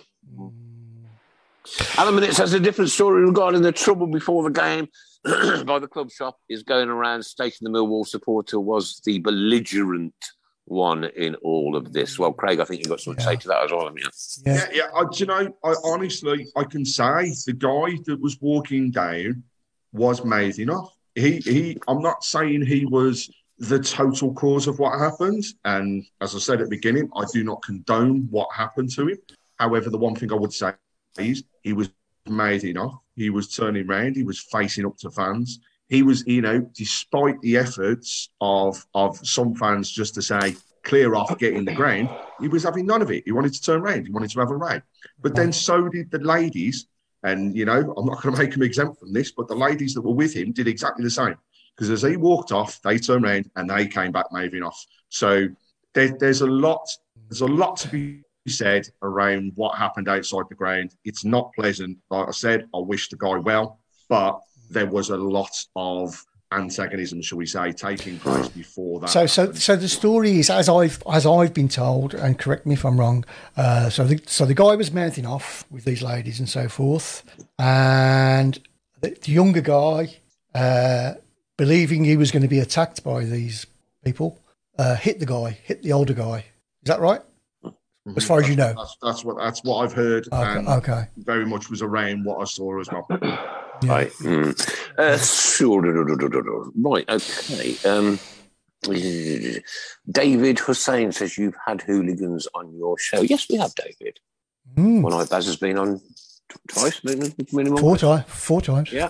Alan Minutes has a different story regarding the trouble before the game *clears throat* by the club shop is going around stating the Millwall supporter was the belligerent one in all of this. Well, Craig, I think you've got something to say to that as well, haven't you? Yeah, yeah. I, do you know, I honestly, I can say the guy that was walking down was made enough. He, he. I'm not saying he was the total cause of what happened, and as I said at the beginning, I do not condone what happened to him. However, the one thing I would say is he was made enough. He was turning round. He was facing up to fans. He was, you know, despite the efforts of of some fans just to say clear off, get in the ground, he was having none of it. He wanted to turn around. He wanted to have a row. But then mm-hmm. so did the ladies. And, you know, I'm not going to make him exempt from this, but the ladies that were with him did exactly the same. Because as he walked off, they turned around and they came back moving off. So there, there's a lot, there's a lot to be said around what happened outside the ground. It's not pleasant. Like I said, I wish the guy well, but there was a lot of antagonism, shall we say, taking place before that. So, so, so the story is as I've as I've been told, and correct me if I'm wrong. Uh, so, the, so the guy was mounting off with these ladies and so forth, and the, the younger guy, uh, believing he was going to be attacked by these people, uh, hit the guy, hit the older guy. Is that right? As far as you know. That's, that's what that's what I've heard, Okay, okay. very much was around what I saw as well. *clears throat* Right. Mm. Uh, sure. Right. Okay. Um, David Hussein says you've had hooligans on your show. Yes, we have, David. Mm. One Eye Baz has been on t- twice, min- minimum. Four times. Four times. Yeah,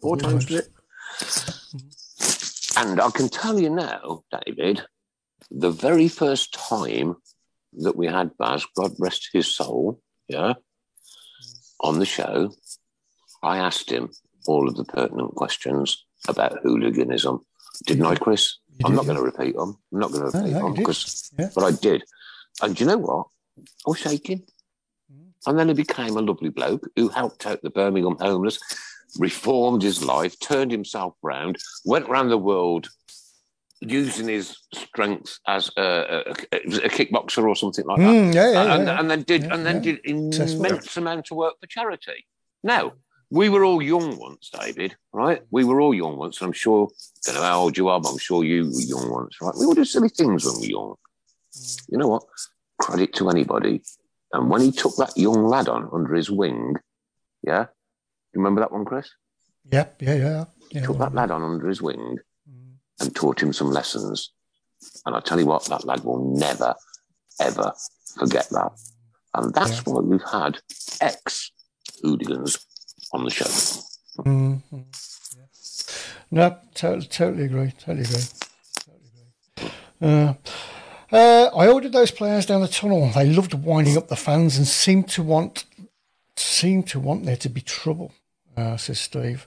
four Four times. times. And I can tell you now, David, the very first time that we had Baz, God rest his soul, yeah, on the show, I asked him all of the pertinent questions about hooliganism. Didn't I, Chris? You I'm did, not yeah. going to repeat them. I'm not going to repeat no, you them because, Yeah. but I did. And do you know what? I was shaking. And then he became a lovely bloke who helped out the Birmingham homeless, reformed his life, turned himself round, went round the world using his strength as a, a, a kickboxer or something like that. Mm, yeah, yeah, and, yeah, and then did and then did immense amount of work for charity. Now, we were all young once, David, right? We were all young once, and I'm sure, I don't know how old you are, but I'm sure you were young once, right? We all do silly things when we were young. You know what? Credit to anybody. And when he took that young lad on under his wing, yeah? You remember that one, Chris? Yeah, yeah, yeah. yeah took that lad on under his wing mm. and taught him some lessons. And I tell you what, that lad will never, ever forget that. And that's why we've had ex hooligans on the show. Mm, mm, yeah. No, totally, totally agree. Totally agree. Totally agree. Uh, uh, I ordered those players down the tunnel. They loved winding up the fans and seemed to want seemed to want there to be trouble. Uh, says Steve.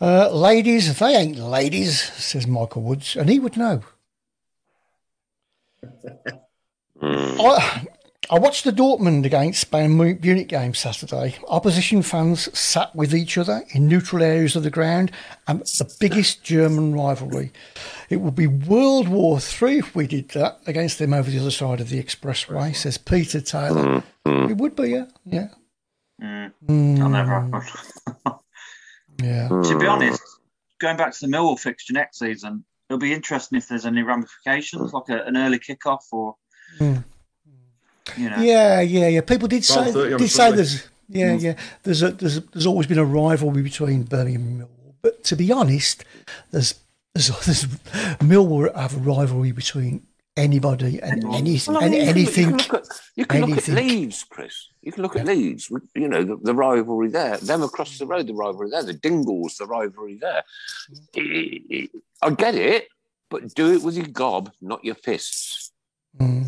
Uh, ladies, they ain't ladies, says Michael Woods, and he would know. *laughs* I, I watched the Dortmund against Bayern Munich game Saturday. Opposition fans sat with each other in neutral areas of the ground, and the biggest German rivalry. It would be World War Three if we did that against them over the other side of the expressway, says Peter Taylor. It would be, yeah, yeah. Mm. I'll never. Yeah. to be honest, going back to the Millwall fixture next season, it'll be interesting if there's any ramifications, like a, an early kickoff or Mm. You know. Yeah, yeah, yeah. People did say 12:30 did say there's yeah, yeah. There's a, there's a, there's always been a rivalry between Birmingham and Millwall, but to be honest, there's there's, *laughs* there's Millwall have a rivalry between anybody and anything Well, I mean, you anything. You can, look at, you can look at. Leeds, Chris. You can look at Leeds. You know the, the rivalry there. Them across the road, the rivalry there. The Dingles, the rivalry there. I get it, but do it with your gob, not your fists Mm.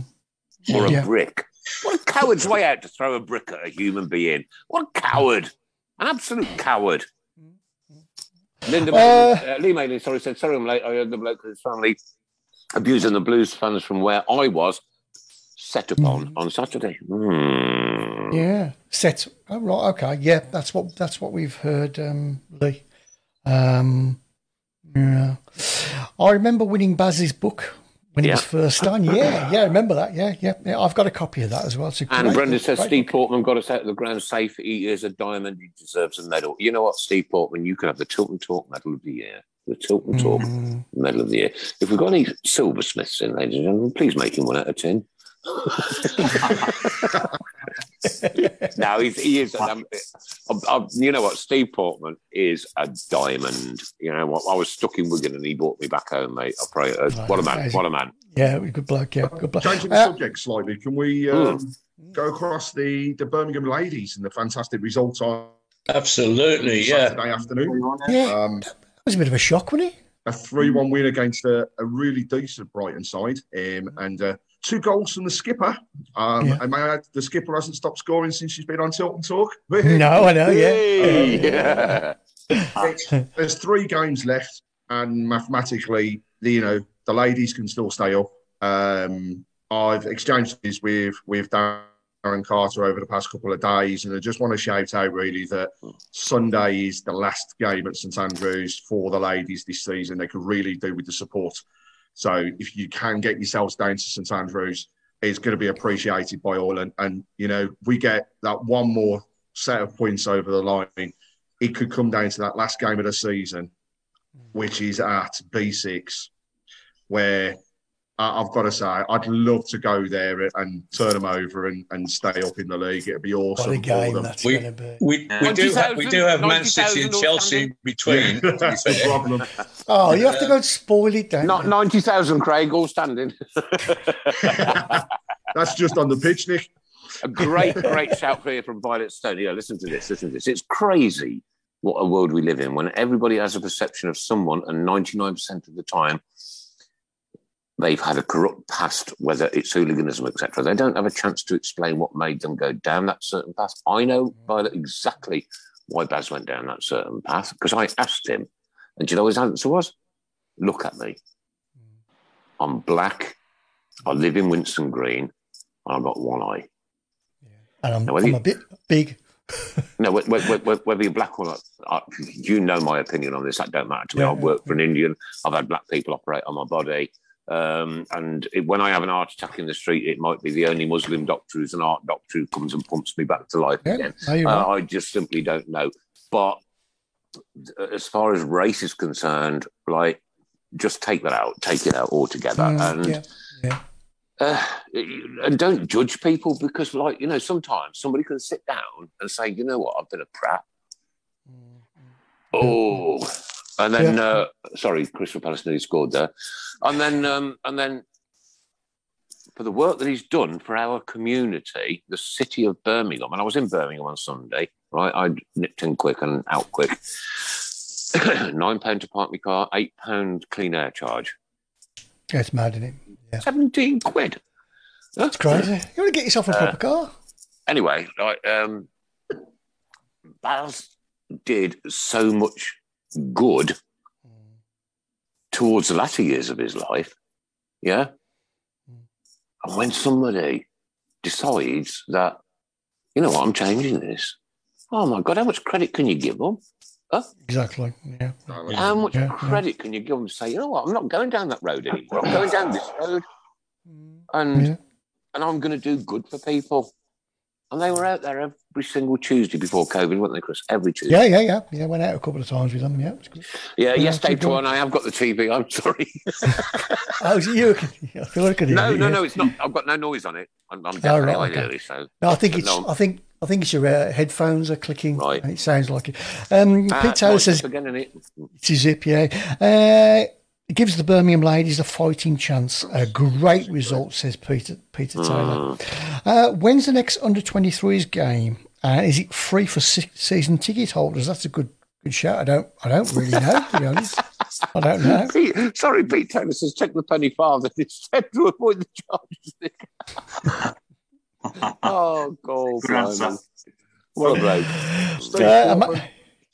Or a Yeah. brick. What a coward's way out to throw a brick at a human being. What a coward! An absolute coward. Linda Uh, uh, Lee Maley, sorry, said sorry I'm late. I heard the bloke with his family abusing the blues fans from where I was set upon on Saturday. Hmm. Yeah, set. Oh, right, okay, yeah. That's what that's what we've heard, um, Lee. Um, yeah, I remember winning Baz's book when he was Yeah. first done. Yeah, *laughs* yeah, I remember that. Yeah, yeah, yeah. I've got a copy of that as well. And Brendan says Steve book. Portman got us out of the ground safe. He is a diamond. He deserves a medal. You know what, Steve Portman? You can have the Tilton Talk Medal of the Year. The Tilton Talk Mm. Medal of the Year. If we've got any silversmiths in, ladies and gentlemen, please make him one out of ten. *laughs* no, he's, he is. Um, um, um, you know what? Steve Portman is a diamond. You know what? I was stuck in Wigan and he brought me back home, mate. I pray. Uh, what a man! What a man! Yeah, good bloke. Yeah, good bloke. Changing the Uh, subject slightly, can we um, go across the, the Birmingham ladies and the fantastic results on Absolutely, yeah. Afternoon? Yeah. Um, It was a bit of a shock, wasn't it? a 3 1 win against a, a really decent Brighton side. Um, and uh, two goals from the skipper. Um, Yeah. And may I add, the skipper hasn't stopped scoring since she's been on Tilton Talk. *laughs* No, I know. Yeah. Hey, yeah. *laughs* There's three games left, and mathematically, the, you know, the ladies can still stay up. Um, I've exchanged this with with Darren Carter over the past couple of days, and I just want to shout out really that Sunday is the last game at St Andrews for the ladies this season. They could really do with the support. So if you can get yourselves down to St Andrews, it's going to be appreciated by all. And, and you know, we get that one more set of points over the line. It could come down to that last game of the season, which is at B6, where I- I've got to say, I'd love to go there and turn them over and, and stay up in the league. It'd be awesome. What a game for them. that's We, going to be. we, we do have, we do have Man City and Chelsea between. to be *laughs* That's the fair. problem. Oh, you have to go and spoil it, don't ninety thousand, Craig, all standing. *laughs* *laughs* That's just on the pitch, Nick. A great, great shout here from Violet Stone. Yeah, listen to this. Listen to this. It's crazy what a world we live in when everybody has a perception of someone, and 99% of the time they've had a corrupt past, whether it's hooliganism, etc. They don't have a chance to explain what made them go down that certain path. I know, mm. Violet, exactly why Baz went down that certain path because I asked him, and do you know his answer was? Look at me. Mm. I'm black. I live in Winson Green. And I've got one eye. And I'm, Now, I'm you- a bit big. *laughs* No, wh- wh- wh- wh- whether you're black or not, I, you know my opinion on this. That don't matter to me. Yeah, I work for an Indian. I've had black people operate on my body. Um, and it, when I have an heart attack in the street, it might be the only Muslim doctor who's an art doctor who comes and pumps me back to life Yeah, again. Uh. I just simply don't know. But as far as race is concerned, like, just take that out, take it out altogether. Mm, and yeah, yeah. uh, and don't judge people because, like, you know, sometimes somebody can sit down and say, you know what, I've been a prat. Oh, and then, Yeah. uh, sorry, Crystal Palace nearly scored there. And then, um, and then for the work that he's done for our community, the city of Birmingham, and I was in Birmingham on Sunday, right? I nipped in quick and out quick. *coughs* Nine pound to park my car, eight pound clean air charge, Yeah, it's mad, isn't it? Yeah. seventeen quid. It's crazy. You want to get yourself a Uh, proper car? anyway, like um, Baz did so much good mm. towards the latter years of his life, yeah. Mm. And when somebody decides that, you know what, I'm changing this. Oh my God, how much credit can you give them? Huh? Exactly. Yeah. How much Yeah, yeah. credit can you give them to say, you know what, I'm not going down that road anymore. I'm going down this road. Mm. And Yeah. and I'm going to do good for people. And they were out there every single Tuesday before COVID, weren't they, Chris? Every Tuesday. Yeah, yeah, yeah. Yeah, went out a couple of times with them. Yeah, it. Yeah, Yeah, yesterday, going. I have got the TV. I'm sorry. *laughs* Oh, is it you? *laughs* I thought I could no, it, no, yeah. no, it's not. I've got no noise on it. I'm, I'm Oh, right, okay. so. No, I think but it's. no. I think. I think it's your uh, headphones are clicking. Right. It sounds like it. Um, Ah, Pete Taylor says again, innit? it's a zip. Yeah. Uh, it gives the Birmingham ladies a fighting chance. A great result, says Peter Peter Taylor. Uh, when's the next under 23s game? Uh, is it free for se- season ticket holders? That's a good good shout. I don't. I don't really know. To be honest, I don't know. *laughs* Pete, sorry, Pete Taylor says, check the penny farthing instead to avoid the charges. *laughs* oh, God. Good answer. blimey. What a bloke. Uh, I-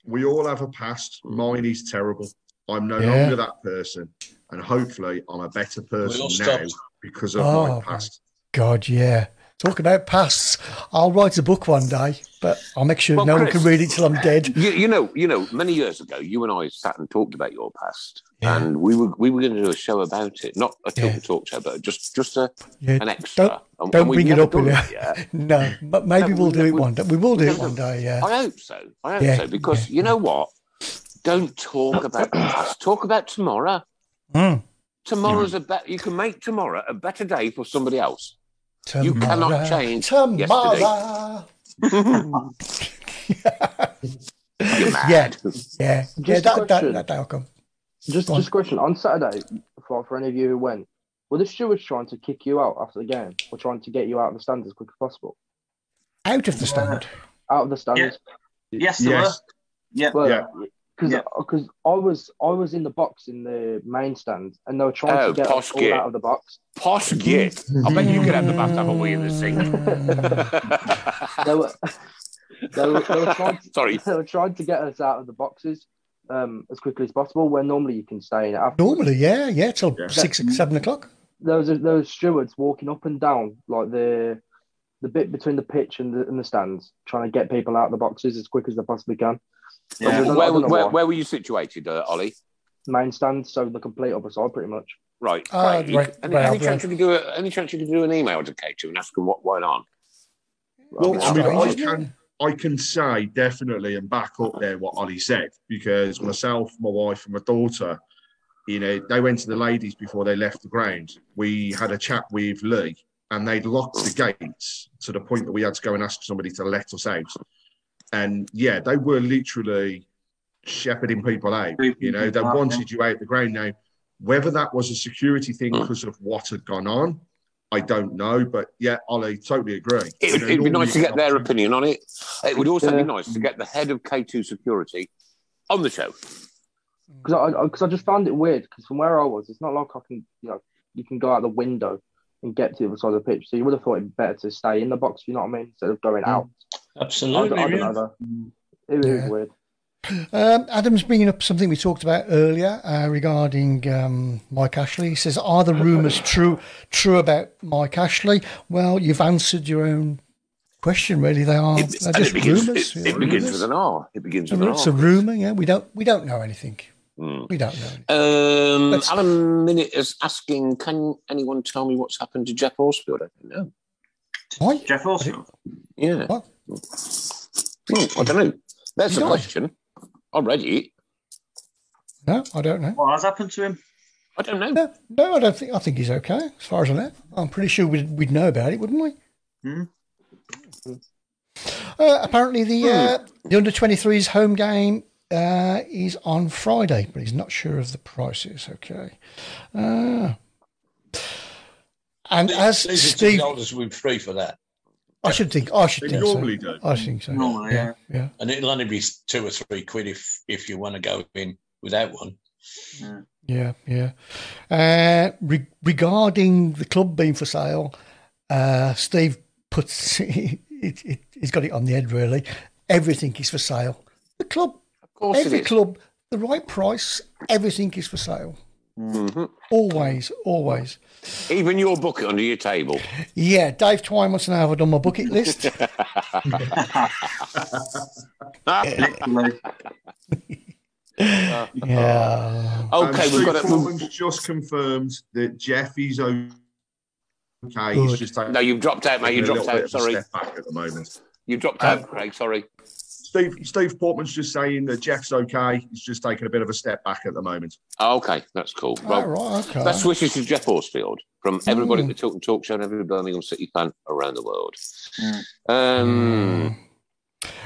we all have a past. Mine is terrible. I'm no Yeah. longer that person, and hopefully, I'm a better person all now stopped. because of Oh, my my past. God, yeah. Talk about pasts. I'll write a book one day, but I'll make sure Well, no one can read it till I'm dead. You, you know, you know, many years ago, you and I sat and talked about your past, Yeah. and we were we were going to do a show about it, not a talk Yeah. talk show, but just just a Yeah, an extra. Don't, And- don't and bring it up done in that there. *laughs* No, but maybe No, we'll we- do it one day. We will do it one day, yeah. I hope so. I hope Yeah, so because yeah, you know what? Don't talk about the past. Talk about tomorrow. Mm. Tomorrow's a better. You can make tomorrow a better day for somebody else. You cannot change tomorrow. *laughs* You're. Yeah, yeah, yeah. Just a That, that, question. that, that'll come. Just, Go on. just a question. On Saturday, for, for any of you who went, were the stewards trying to kick you out after the game, or trying to get you out of the stand as quick as possible? Out of the stand. Out of the stand. Yeah. Yes, there Yes. were. Yeah. Well, Yeah. Because Yeah. because I was I was in the box in the main stand, and they were trying Oh, to get us all git. out of the box. Posh git. I bet you could have the bathtub and we in the sink. They were they were, they were trying to, Sorry. *laughs* they were trying to get us out of the boxes um, as quickly as possible. Where normally you can stay in it. After. Normally, yeah, yeah, till Yeah. six, seven o'clock. there was there was stewards walking up and down like the the bit between the pitch and the, and the stands, trying to get people out of the boxes as quick as they possibly can. Yeah. I don't know- I where, where, where were you situated, uh, Ollie? Main stand, so the complete opposite, side, pretty much. Right. Ah, Craig, right, Any, right, any chance you could do a, any chance you could do an email to K2 and ask him what went on? Well, I mean, I can I can say definitely and back up there what Ollie said because myself, my wife, and my daughter, you know, they went to the ladies before they left the ground. We had a chat with Lee, and they'd locked the gates to the point that we had to go and ask somebody to let us out. And yeah, they were literally shepherding people out. You know, they wanted you out the ground. Now, whether that was a security thing because of what had gone on, I don't know. But yeah, Ollie, totally agree. It, You know, it'd be nice to get their opinion on it. It would also Yeah. be nice to get the head of K2 security on the show. Because I because I just found it weird. Because from where I was, it's not like I can you know you can go out the window and get to the other side of the pitch. So you would have thought it'd be better to stay in the box. You know what I mean? Instead of going mm. out. I, Absolutely. don't- I don't know though. It was Yeah. weird. Um, Adam's bringing up something we talked about earlier uh, regarding um, Mike Ashley. He says, "Are the rumours true true about Mike Ashley?" Well, you've answered your own question. Really, they are. It, they're and just it begins, rumours. it, it begins with an R. It begins with an It's a rumor. Yeah, we don't we don't know anything. Mm. We don't know. Anything. Um, Alan Minute is asking, can anyone tell me what's happened to Geoff Horsfield? I don't know. Why? Geoff Horsfield. Yeah. What? Hmm, I don't know. There's He a died. question. I read it. No, I don't know. What has happened to him? I don't know. No, no, I don't think. I think he's okay as far as I know. I'm pretty sure we'd, we'd know about it, wouldn't we? Hmm. Uh, apparently, the uh, the under 23s home game uh, is on Friday, but he's not sure of the prices. Okay. Uh, and as Steve, ticket holders will be free for that. I should think. I should They think normally so. do. I think so. Normally, yeah, yeah. And it'll only be two or three quid if if you want to go in without one. Yeah, yeah. Uh, re- regarding the club being for sale, uh, Steve puts *laughs* it, it, He's got it on the head, really. Everything is for sale. The club, Of course every is. club, the right price, everything is for sale. Mhm. Always, always. Even your bucket under your table. Yeah, Dave Twine wants to know have I done my bucket list? *laughs* *laughs* yeah. Okay, we've got it. Just confirmed that Jeffy's okay. He's just taking No, you've dropped out, mate. You dropped out. bit of a Sorry. Step back at the moment. You dropped Um, out, Craig. Sorry. Steve Steve Portman's just saying that Geoff's okay. He's just taking a bit of a step back at the moment. Oh, okay, that's cool. Well, right, okay. Best wishes to Geoff Horsfield from everybody Mm. at the Tilton Talk Show and every Birmingham City fan around the world. Mm. Um,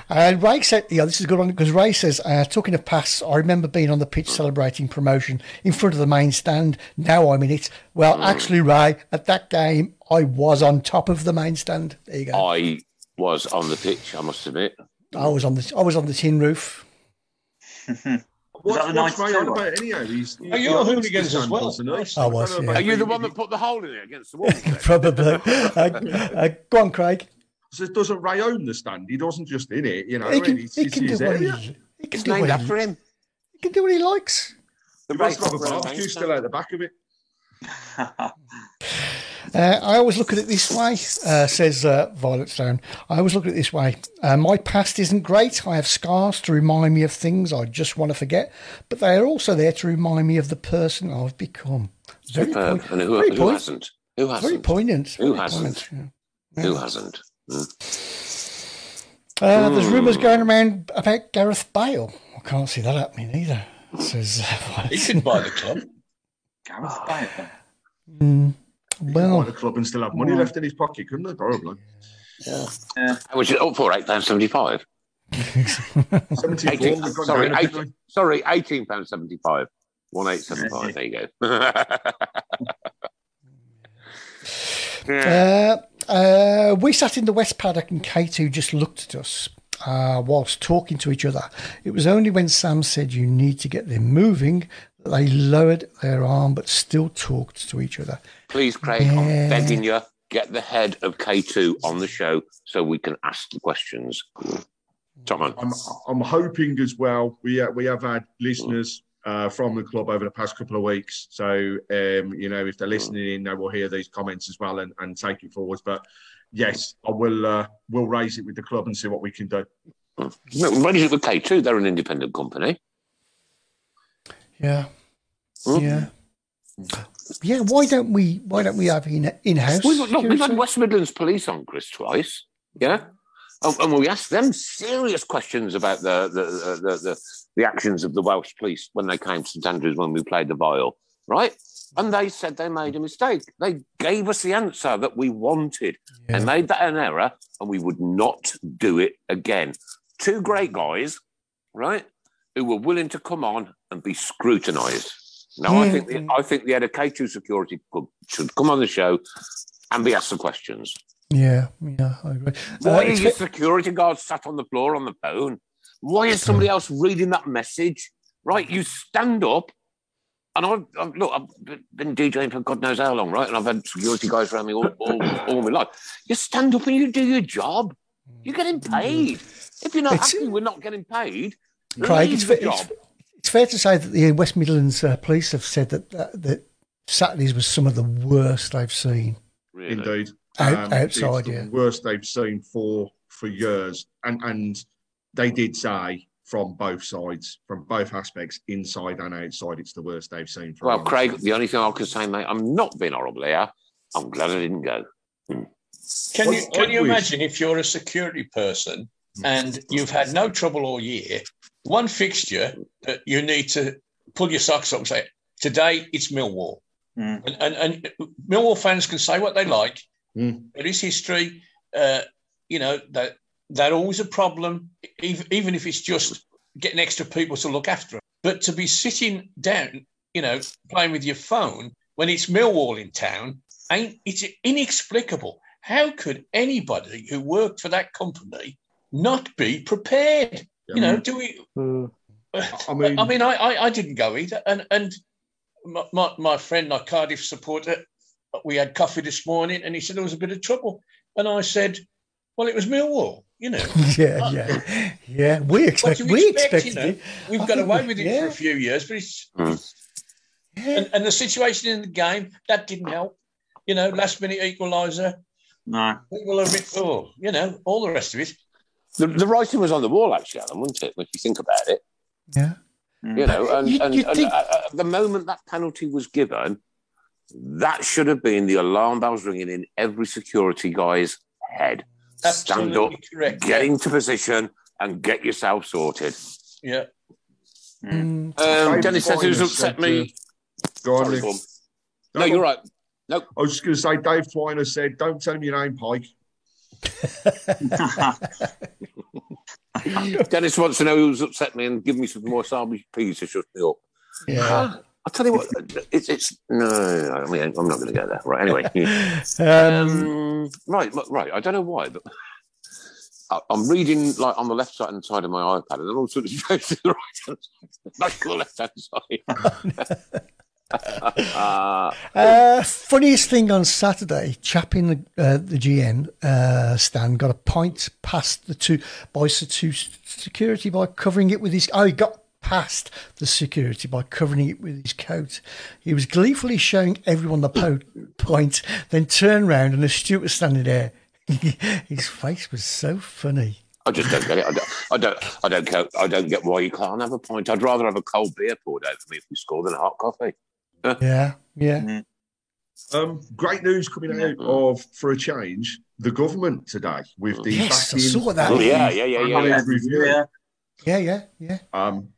And Ray said, yeah, this is a good one because Ray says, uh, talking of pass, I remember being on the pitch celebrating promotion in front of the main stand. Now I'm in it. Well, Mm. actually, Ray, at that game, I was on top of the main stand. There you go. I was on the pitch, I must admit. I was on the I was on the tin roof. *laughs* What's, that what's Ray on about anyhow? He's, Oh, you're hooligans as well. Wasn't? I was, yeah. Are you the one that put the hole in it against the wall? *laughs* Probably. uh, uh, go on, Craig. So doesn't Ray own the stand? He doesn't just in it, you know. He can, it's, he can do his what he, he can it's do named what after him. he can do what he likes. The He must race have a around barbecue Main still out the back of it. *laughs* Uh, I always look at it this way, uh, says uh, Violet Stone. I always look at it this way. Uh, my past isn't great. I have scars to remind me of things I just want to forget, but they are also there to remind me of the person I've become. Very, Superb. point- And who, very, who point- hasn't? Who hasn't? Very poignant. Who very hasn't? poignant, yeah. Who hasn't? Hmm. Uh, There's Hmm. rumours going around about Gareth Bale. I can't see that happening either. Says uh, Violet. He could buy the *laughs* club. Gareth Bale. Mm, Buy well, the club and still have money left in his pocket, couldn't they? Probably. How much is up for? £8.75? 74. 18, sorry, down 18, sorry, £18.75. 1875 there you go. *laughs* yeah. Uh, uh, we sat in the West Paddock and K2 just looked at us uh, whilst talking to each other. It was only when Sam said you need to get them moving that they lowered their arm but still talked to each other. Please, Craig, Yeah. I'm begging you, get the head of K2 on the show so we can ask the questions. Come on. I'm, I'm hoping as well. We uh, we have had listeners uh, from the club over the past couple of weeks. So um, you know, if they're listening in, they will hear these comments as well and, and take it forwards. But yes, I will. Uh, we'll raise it with the club and see what we can do. No, Raise it with K2, they're an independent company. Yeah. Hmm? Yeah. Yeah, why don't we why don't we have in in house? We've, look, we've had West Midlands Police on, Chris, twice. Yeah. And, and we asked them serious questions about the the, the, the, the actions of the Welsh police when they came to St Andrews when we played the viol, right? And they said they made a mistake. They gave us the answer that we wanted. and made that an error, and we would not do it again. Two great guys, right, who were willing to come on and be scrutinised. Now, I think the, hmm. I think the head of K2 security could, should come on the show and be asked the questions. Yeah, yeah, I agree. Why Uh, are it's your security guard sat on the floor on the phone? Why is somebody hmm. else reading that message? Right, you stand up. And I've, I've look, I've been DJing for God knows how long, right? And I've had security guys around me all, all, all my life. You stand up and you do your job. You're getting hmm. paid. If you're not It's- happy with not getting paid, Craig, it's, it's, job. It's fair to say that the West Midlands uh, police have said that, that that Saturdays was some of the worst they've seen. Really. Indeed, um, Out- it's outside, the yeah. worst they've seen for for years, and and they did say from both sides, from both aspects, inside and outside, it's the worst they've seen. For Well, Craig, time. the only thing I can say, mate, I'm not being horrible here. I'm glad I didn't go. Hmm. Can Well, you can you imagine if you're a security person and you've had no trouble all year, one fixture that you need to pull your socks up and say, today it's Millwall. Mm. And, and, and Millwall fans can say what they like. Mm. It is history. Uh, you know, that they're always a problem, even, even if it's just getting extra people to look after them. But to be sitting down, you know, playing with your phone when it's Millwall in town, ain't it's inexplicable. How could anybody who worked for that company not be prepared? You know, mm. do we? Mm. *laughs* I mean, I mean, I, I, I didn't go either, and and my, my, my friend, my Cardiff supporter, we had coffee this morning, and he said there was a bit of trouble, and I said, well, it was Millwall, you know. *laughs* Yeah, uh, yeah, yeah. We expect we expect, expected you know? it. We've I got think away with it yeah. for a few years, but it's mm. And, and the situation in the game that didn't help. You know, last minute equaliser. No. People are a bit, oh, you know, all the rest of it. The, the writing was on the wall, actually, Alan, wasn't it? If you think about it, Yeah. you know, and, You- and, you and, think- uh, uh, the moment that penalty was given, that should have been the alarm bells ringing in every security guy's head. Absolutely Stand up, correct. get into position, and get yourself sorted. Yeah. Um, David Dennis says who's Finer upset me. Go on, Sorry, Nick. go on. No, you're right. Nope. I was just going to say, Dave Twiner said, "Don't tell him your name, Pike." *laughs* Dennis wants to know who's upset me and give me some more Sami peas to shut me up. Yeah. I'll tell you what, it's, it's no, I mean, I'm not going to go there. Right, anyway. *laughs* Um, Um, right, right. I don't know why, but I- I'm reading like on the left side hand side of my iPad, and then all of a sudden it goes to the right hand side, back to the left hand side. *laughs* *laughs* uh, funniest thing on Saturday, chap in the uh, the GN uh, stand got a point past the two by two security by covering it with his. Oh, he got past the security by covering it with his coat. He was gleefully showing everyone the po- point, then turned round and the steward was standing there. *laughs* his face was so funny. I just don't get it. I don't, I don't, I don't get, I don't get why you can't have a point. I'd rather have a cold beer poured over me if we score than a hot coffee. *laughs* Yeah, yeah. Um, great news coming out of, for a change, the government today with the Yes, I saw that. Oh, yeah, yeah, yeah, yeah, yeah. review. Yeah. Yeah, yeah, yeah. Um,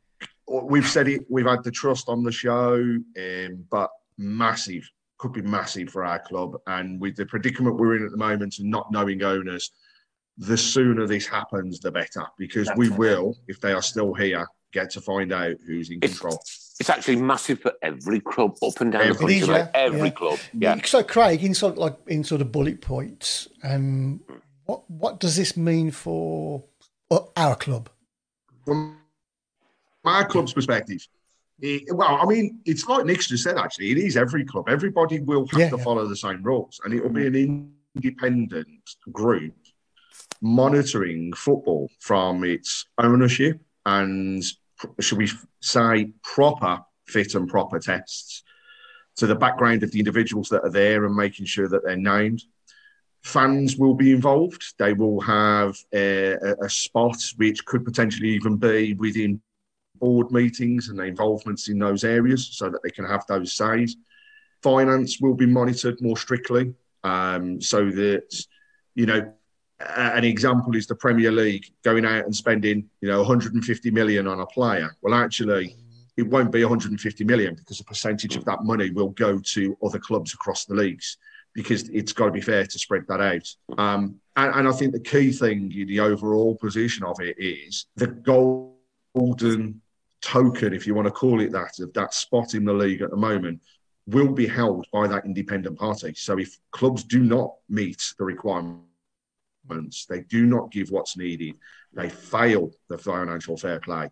we've said it. We've had the trust on the show, um, but massive could be massive for our club. And with the predicament we're in at the moment and not knowing owners, the sooner this happens, the better. Because we will, if they are still here, get to find out who's in control. It's actually massive for every club up and down the country. It is, mate. yeah, Every yeah. club. Yeah. So, Craig, in sort of like in sort of bullet points, um, what what does this mean for uh, our club? From my club's perspective, it- well, I mean, it's like Nick's just said, actually, it is every club. Everybody will have Yeah, to yeah. follow the same rules, and it will be an independent group monitoring football from its ownership and, should we say, proper fit and proper tests to the background of the individuals that are there and making sure that they're named. Fans will be involved. They will have a, a- spot which could potentially even be within board meetings and the involvements in those areas so that they can have those says. Finance will be monitored more strictly um, so that, you know, an example is the Premier League going out and spending, you know, 150 million on a player. Well, actually, it won't be 150 million because a percentage of that money will go to other clubs across the leagues because it's got to be fair to spread that out. Um, and, and I think the key thing in the overall position of it is the golden token, if you want to call it that, of that spot in the league at the moment will be held by that independent party. So if clubs do not meet the they do not give what's needed, they fail the financial fair play,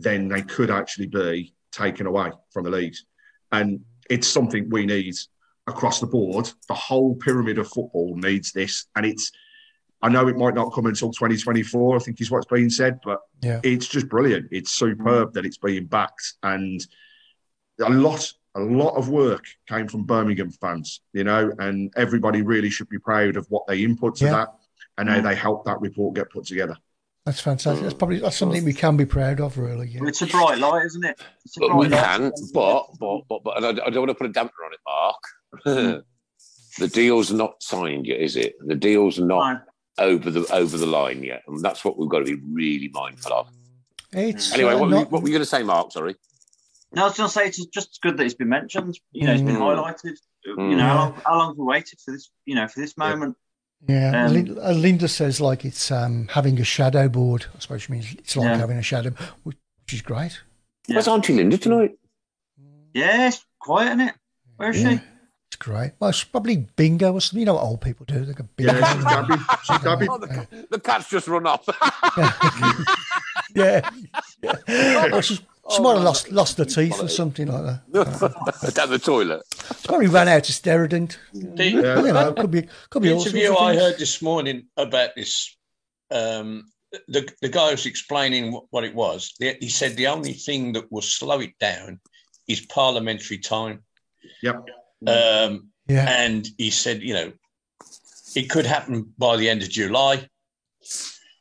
then they could actually be taken away from the leagues. And it's something we need across the board. The whole pyramid of football needs this. And it's, I know it might not come until 2024, I think is what's being said, but Yeah. it's just brilliant. It's superb that it's being backed. And a lot, a lot of work came from Birmingham fans, you know, and everybody really should be proud of what they input to Yeah. that and how they helped that report get put together. That's fantastic. That's probably that's something we can be proud of, really. Yeah. It's a bright light, isn't it? It's a But we bright can, light. but, but, but, but, and I, I don't want to put a damper on it, Mark. *laughs* the deal's not signed yet, is it? The deal's not over the over the line yet, and that's what we've got to be really mindful of. It's Anyway, uh, what, were you- not- what were you going to say, Mark? Sorry. No, I was going to say it's just good that it's been mentioned. You know, it's been Mm. highlighted. You Mm. know, how long, how long have we waited for this? You know, for this moment. Yeah, Um, Linda says like it's um, having a shadow board. I suppose she means it's like Yeah. having a shadow, which which is great. Where's Auntie Linda tonight? Yeah, it's quiet, isn't it? Where is Yeah. she? It's great. Well, it's probably bingo or something. You know what old people do? They go bingo. Yeah, she's dabbing. She's dabbing. *laughs* Oh, the, the cat's just run off. *laughs* yeah. *laughs* yeah. Oh, she, she might have lost lost her teeth or something like that. *laughs* Down the toilet. She probably ran out of Steradent. The, You know, could be could be the all sorts interview of I heard this morning about this, um, the the guy was explaining what, what it was. He said the only thing that will slow it down is parliamentary time. Yep. Um, Yeah. And he said, you know, it could happen by the end of July.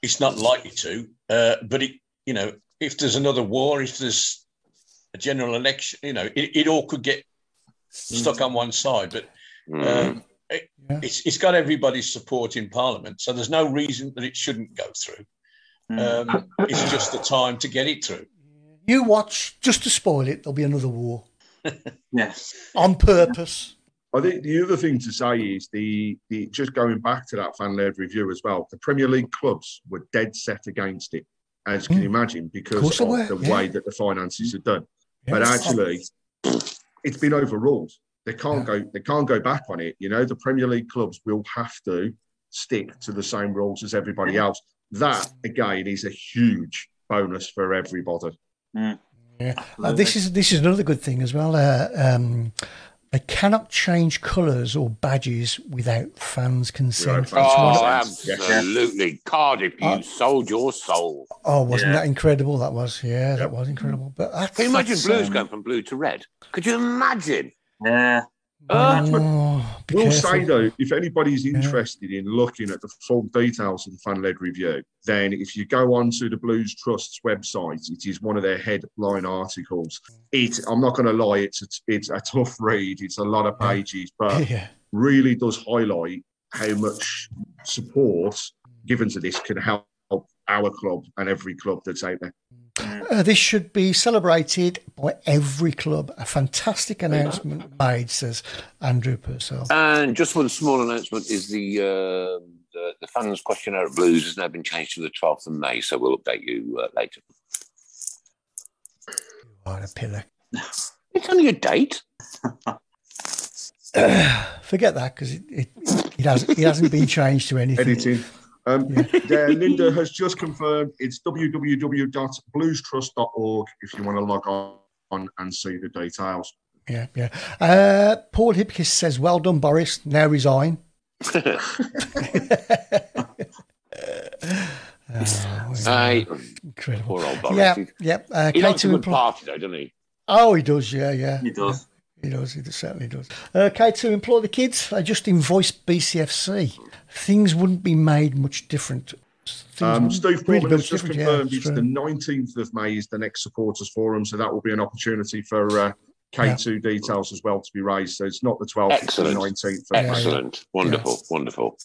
It's not likely to, uh, but it, you know, if there's another war, if there's a general election, you know, it, it all could get stuck on one side. But um, it, it's, it's got everybody's support in Parliament, so there's no reason that it shouldn't go through. Um, it's just the time to get it through. You watch just to spoil it. There'll be another war *laughs* Yes. on purpose. I think the other thing to say is the, the just going back to that fan led review as well. The Premier League clubs were dead set against it, as you can imagine, because course of, the yeah. way that the finances are done. But Yes. actually, it's been overruled. They can't go. They can't go back on it. You know, the Premier League clubs will have to stick to the same rules as everybody else. That again is a huge bonus for everybody. Yeah. Uh, this is this is another good thing as well. Uh, um, they cannot change colours or badges without fans' consent. It's one Oh, of- absolutely. Cardiff, you sold your soul. oh, wasn't Yeah. that incredible? That was, yeah, that was incredible. But that's, Can you imagine that's, blues um, going from blue to red? Could you imagine? Yeah. Oh, ah. We'll say though, if anybody's interested in looking at the full details of the fan led review, then if you go onto the Blues Trust's website, it is one of their headline articles. It, I'm not going to lie, it's a, it's a *laughs* tough read. It's a lot of pages, but *laughs* Yeah. really does highlight how much support given to this can help our club and every club that's out there. Uh, this should be celebrated by every club. A fantastic announcement made, says Andrew Purcell. And just one small announcement is the, uh, the the fans questionnaire at Blues has now been changed to the 12th of May, so we'll update you uh, later. What a pillar. *laughs* It's only a date. *sighs* Forget that because it, it, it, hasn't, it hasn't been changed to anything. Editing. Um, there, *laughs* Linda *laughs* has just confirmed it's www.bluestrust.org if you want to log on and see the details. Yeah, yeah. Uh, Paul Hipkiss says, "Well done, Boris. Now resign." *laughs* Aye. Incredible. Poor old Boris. Yeah, yeah. Uh, he likes a K2 good empl- party, though, doesn't he? Oh, he does. Yeah, yeah. He does. He does. He certainly does. Uh, K2 employ the kids. They just invoice BCFC. Things wouldn't be made much different. Um, wouldn't Steve really Foreman has just different, yeah, confirmed it's it's true. the 19th of May is the next supporters forum, so that will be an opportunity for uh, K2 details as well to be raised. So it's not the 12th, Excellent. it's the 19th. Of May. Excellent. Wonderful. Wonderful.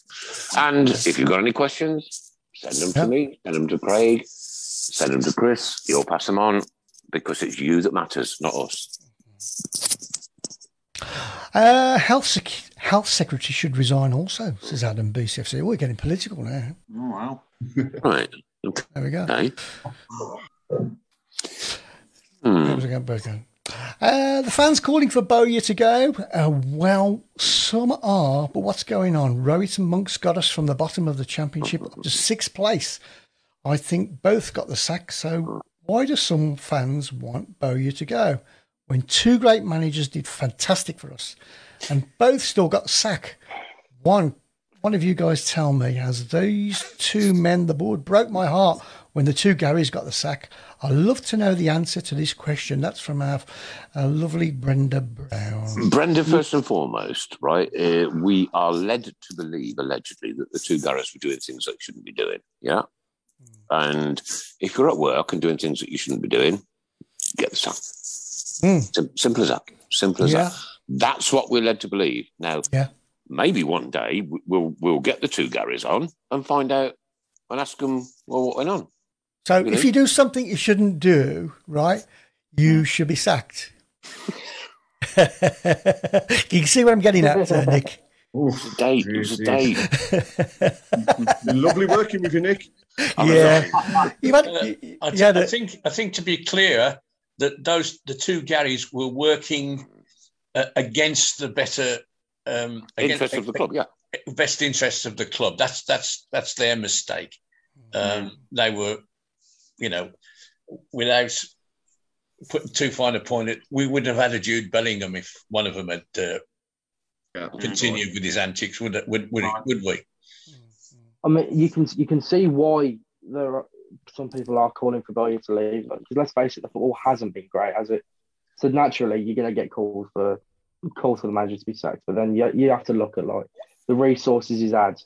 And if you've got any questions, send them to me, send them to Craig, send them to Chris. You'll pass them on because it's you that matters, not us. Uh, health sec- health secretary should resign also, says Adam BCFC. We're getting political now. Oh, wow. Right. There we go. Okay. There was a go- both go. Uh, the fans calling for Bowyer to go. Uh, well, some are, but what's going on? Rowett and Monks got us from the bottom of the championship up to sixth place. I think both got the sack. So why do some fans want Bowyer to go when two great managers did fantastic for us and both still got sack? One, one of you guys tell me, has these two men, the board broke my heart when the two Garys got the sack? I'd love to know the answer to this question. That's from our, our lovely Brenda Brown. Brenda, first and foremost, right? Uh, we are led to believe, allegedly, that the two Garrets were doing things that they shouldn't be doing. Yeah. And if you're at work and doing things that you shouldn't be doing, get the sack. Sim- simple as that. Simple as Yeah. that. That's what we're led to believe. Now, Yeah. maybe one day we'll we'll get the two Garys on and find out and ask them well, what went on. So You if know? you do something you shouldn't do, right, you should be sacked. *laughs* you can see what I'm getting at, uh, Nick. It was a date. It was a date. Lovely working with you, Nick. Yeah. You've had, Uh, you, I, you thi- had I a- think I think to be clear that those the two Garys were working uh, against the better um, against- Interest of the club, yeah. best interests of the club. That's that's that's their mistake. Um, They were, you know, without putting too fine a point, it, we wouldn't have had a Jude Bellingham if one of them had uh, continued with his antics, would would would, it, would we? I mean, you can you can see why there are some people are calling for Bowyer to leave. Because let's face it, the football hasn't been great, has it? So naturally, you're going to get calls for calls for the manager to be sacked. But then you, you have to look at like the resources he's had.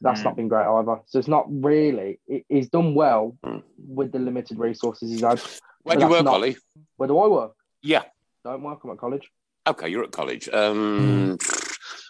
That's Mm. not been great either. So it's not really. It, he's done well Mm. with the limited resources he's had. Where do you work, not- Ollie? Where do I work? Yeah. Don't work. I'm at college. Okay, you're at college. Um,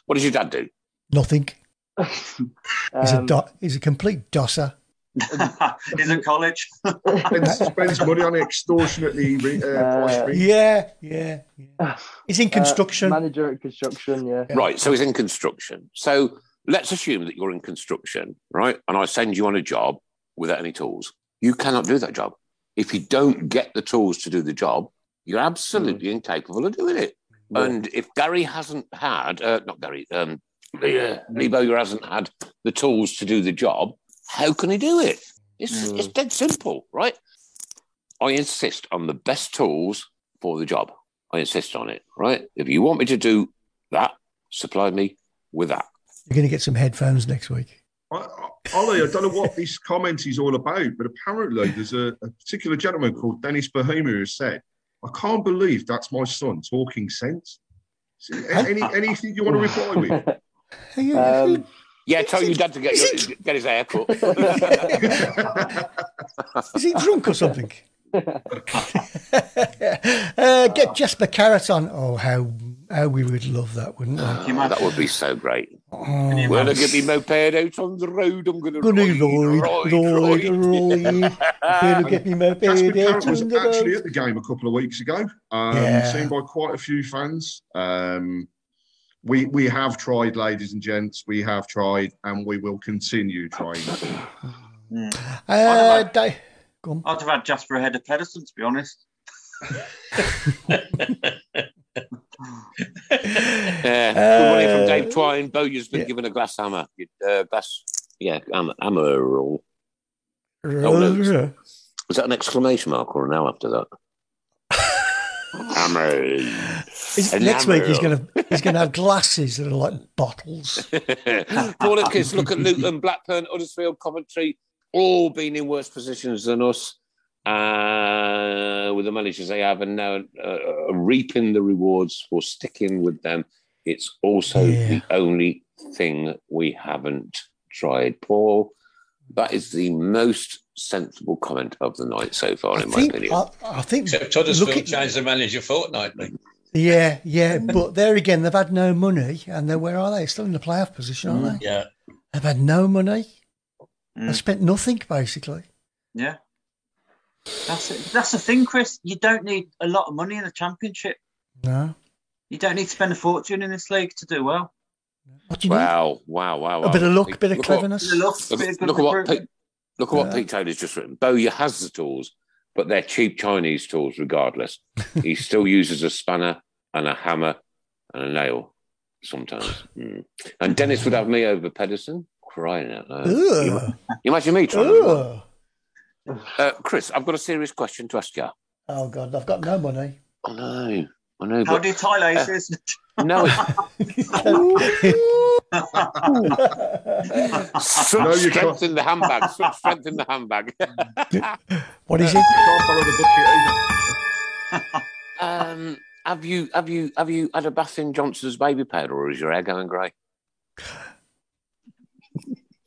What does your dad do? Nothing. *laughs* He's a Um, do- he's a complete dosser. *laughs* He's at college. *laughs* spends, spends money on extortionately re, uh, Yeah, yeah, yeah. He's in uh, construction. manager at construction. Yeah. Right, so he's in construction. So let's assume that you're in construction, right? And I send you on a job without any tools. You cannot do that job. If you don't get the tools to do the job, you're absolutely incapable of doing it. And if Gary hasn't had, uh, not Gary, um, Lee, uh, Lee Bowyer hasn't had the tools to do the job, how can he do it? It's, it's dead simple, right? I insist on the best tools for the job. I insist on it, right? If you want me to do that, supply me with that. You're going to get some headphones next week. I, I, Ollie, I don't know what this comment is all about, but apparently there's a, a particular gentleman called Dennis Bohemia who said, I can't believe that's my son talking sense. So, Any, *laughs* anything you want to reply with? Um, Yeah, tell your dad to get, your, get his hair cut. *laughs* Is he drunk or something? *laughs* uh, get Jasper Carrott on. Oh, how how we would love that, wouldn't we? that would be so great. Oh, when I get my moped out on the road, I'm going to Gonna ride, ride, ride, ride, ride. *laughs* Gonna get me moped Jasper Carrott was actually at the game a couple of weeks ago, um, Yeah. seen by quite a few fans. Um, we we have tried, ladies and gents. We have tried, and we will continue trying. *clears throat* Uh, Dave, go on. I'd have had Jasper ahead of Pedersen, to be honest. *laughs* Yeah, good money from Uh, Dave Twine. Bowyer's been given a glass hammer. Uh, glass, yeah, hammer. hammer roll. Oh, no. Was that an exclamation mark or an L after that? *laughs* hammer. He's- next week he's gonna he's gonna have glasses that are like bottles. *laughs* Paul Atkins, look at Luton, Blackburn, Huddersfield, Coventry, all been in worse positions than us uh, with the managers they have, and now uh, reaping the rewards for sticking with them. It's also the only thing we haven't tried. Paul, that is the most sensible comment of the night so far, in my opinion. I, I think Except Huddersfield look at- changed the manager fortnightly. Yeah, yeah, *laughs* but there again, they've had no money, and they're where are they? Still in the playoff position, aren't they? Yeah. They've had no money. Mm. They've spent nothing basically. Yeah. That's it. That's the thing, Chris. You don't need a lot of money in the championship. No. You don't need to spend a fortune in this league to do well. What do you need? Wow, wow, wow, wow. A bit of luck, a bit of Look what- cleverness. Bit of luck, Look, bit of good look at what. Pete, look at what Pete Taylor's just written. Bowyer has the tools, but they're cheap Chinese tools regardless. *laughs* he still uses a spanner and a hammer and a nail sometimes. Mm. And Dennis would have me over Pedersen. Crying out loud. You, you imagine me trying to uh, Chris, I've got a serious question to ask you. Oh God, I've got no money. I know, I know. How but, do you tie laces? no, *laughs* *laughs* No, such you strength can't. in the handbag. Such strength in the handbag. *laughs* what is it? Can't borrow the bucket. Um, have you have you have you had a bath in Johnson's baby powder, or is your hair going grey?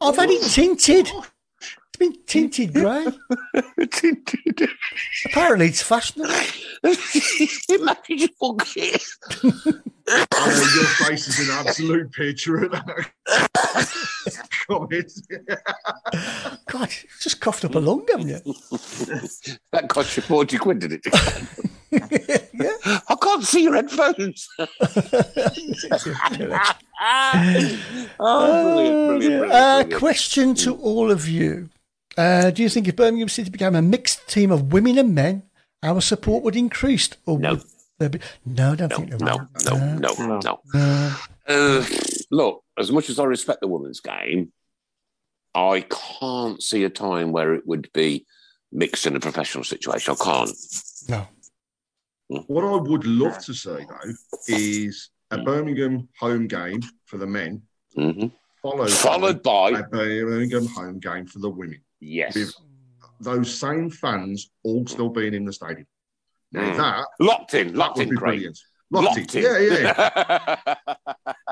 I've had it tinted. It's been tinted *laughs* grey. Apparently, it's fashionable. it makes you forget. I know your face is an absolute picture of that comment. God, you just coughed up a lung, haven't you? that cost you forty quid, did it? *laughs* yeah. I can't see your headphones. *laughs* oh, brilliant, brilliant, brilliant, Uh, brilliant. question to all of you. Uh, do you think if Birmingham City became a mixed team of women and men, our support would increase? Or No. would be... No, I don't think there No, would. no, no, no. No. Uh, look, as much as I respect the women's game, I can't see a time where it would be mixed in a professional situation. I can't. No. What I would love to see though is a Birmingham home game for the men, Mhm. followed, Followed by a Birmingham home game for the women. Yes, With those same fans all still being in the stadium. Now Mm. that Locked in, locked would in, be Craig. brilliant. Locked, in. Yeah, yeah.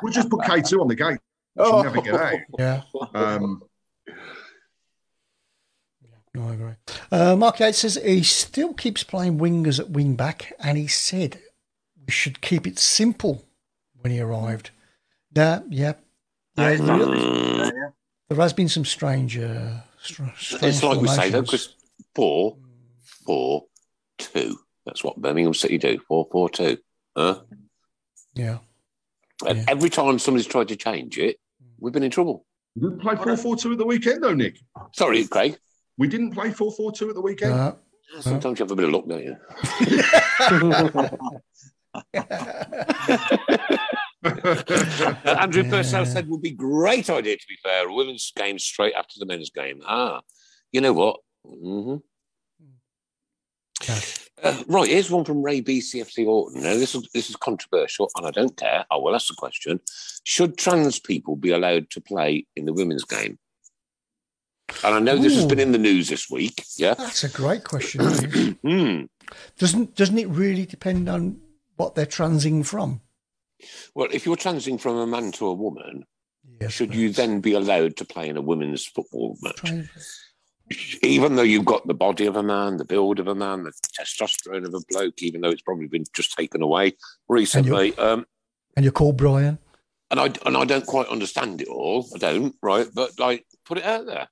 we'll just put K two on the gate. She'll never get out. *laughs* Yeah. Um, No, I agree. Uh, Mark Yates says he still keeps playing wingers at wing back, and he said we should keep it simple when he arrived. Nah, yeah. That Yeah, there. Yeah, yeah. there has been some strange. Uh, str- strange It's like we say though, because Four, four, two. That's what Birmingham City do. Four, four, two. Huh? Yeah. And Yeah. every time somebody's tried to change it, we've been in trouble. we didn't play four four two at the weekend though, Nick. Sorry, Craig. We didn't play four four two at the weekend. Uh, Sometimes you have a bit of luck, don't you? *laughs* *laughs* *laughs* *laughs* Andrew Purcell said would be great idea to be fair. A women's game straight after the men's game. Ah, you know what? hmm Uh, right, here's one from Ray BCFC Orton. Now, this is this is controversial, and I don't care. I will ask the question: Should trans people be allowed to play in the women's game? And I know this has been in the news this week. Yeah. that's a great question. *clears throat* Hmm. doesn't doesn't it really depend on what they're transing from? Well, if you're transing from a man to a woman, Yes, should you then be allowed to play in a women's football match? Even though you've got the body of a man, the build of a man, the testosterone of a bloke, even though it's probably been just taken away recently. Um, and you're called Brian. and I and I don't quite understand it all. I don't, right? But like, put it out there.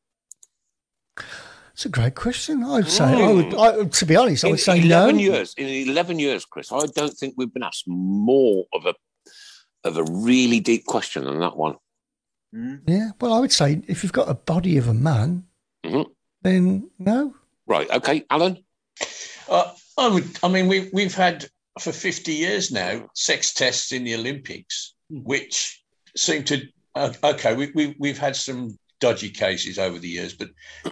It's a great question. I would say, I would, I, to be honest, I In would say no. eleven years, in eleven years, Chris, I don't think we've been asked more of a of a really deep question than that one. Mm. Yeah, well, I would say if you've got a body of a man, Mhm. then no. Right? Okay, Alan. Uh, I would. I mean, we we've had for fifty years now sex tests in the Olympics, which seem to. Uh, okay, we, we we've had some dodgy cases over the years, but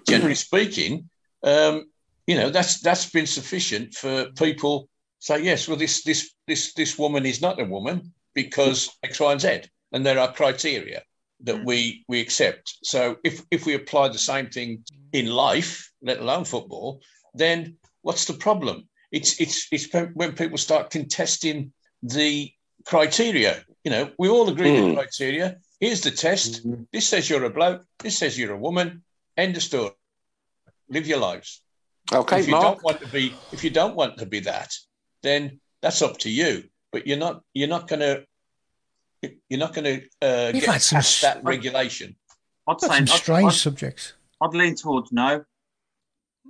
generally *clears throat* speaking, um, you know, that's that's been sufficient for people say yes. Well, this this this this woman is not a woman because X, Y, and Z, and there are criteria that we we accept. So if if we apply the same thing in life, let alone football, then what's the problem? It's it's it's when people start contesting the criteria. You know, we all agree Mm. the criteria. Here's the test. This says you're a bloke. This says you're a woman. End of story. Live your lives. Okay, if you Mark. don't want to be, if you don't want to be that, then that's up to you. But you're not. You're not going to. You're not going to uh, We've get had some past s- that regulation. I'd Got say some I'd, strange I'd, subjects. I'd lean towards no,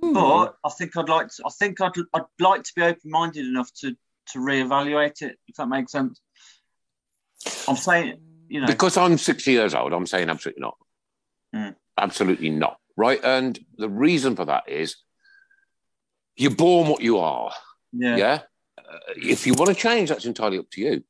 Hmm. but I think I'd like to. I think I'd I'd like to be open minded enough to to reevaluate it. If that makes sense. I'm saying, you know, Because I'm 60 years old, I'm saying absolutely not. Mm. Absolutely not. Right. And the reason for that is you're born what you are. yeah, Yeah. Uh, if you want to change, that's entirely up to you.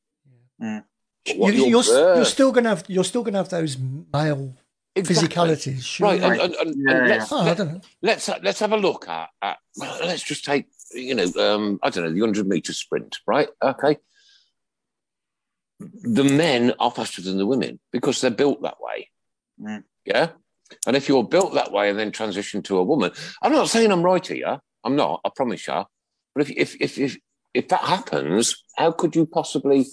Mm. But You, what you're, you're still gonna have you're still gonna have those male Exactly. physicalities. Right. And, and, and, Yeah, let's, Oh, let, don't know. let's let's have a look at, at well, let's just take you know um, I don't know the hundred meter sprint, right? Okay. The men are faster than the women because they're built that way. Mm. Yeah. And if you're built that way and then transition to a woman, I'm not saying I'm right here. I'm not. I promise you. But if if if if, if that happens, how could you possibly?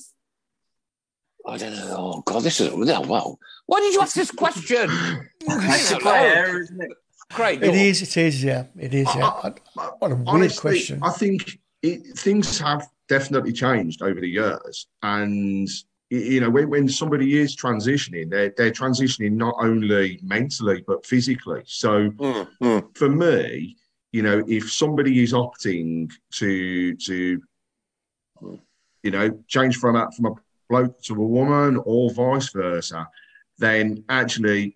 I don't know. Oh God, this is well. Why did you ask this question? *laughs* it's a Out grey loud. area, isn't it? Craig, It go on. is. It is. Yeah. It is. Yeah. I- I- what a weird Honestly, question. I think it, things have definitely changed over the years, and you know when, when somebody is transitioning, they're they're transitioning not only mentally but physically. So Mm, mm. for me, you know, if somebody is opting to to you know change from a from a bloke to a woman or vice versa, then actually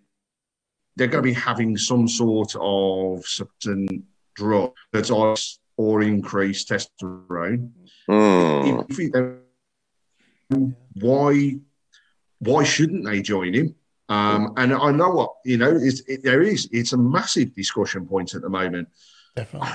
they're going to be having some sort of certain drug that's ice or increased testosterone. Mm. If don't, why why shouldn't they join him? Um, and I know what you know. It, there is. It's a massive discussion point at the moment. Definitely.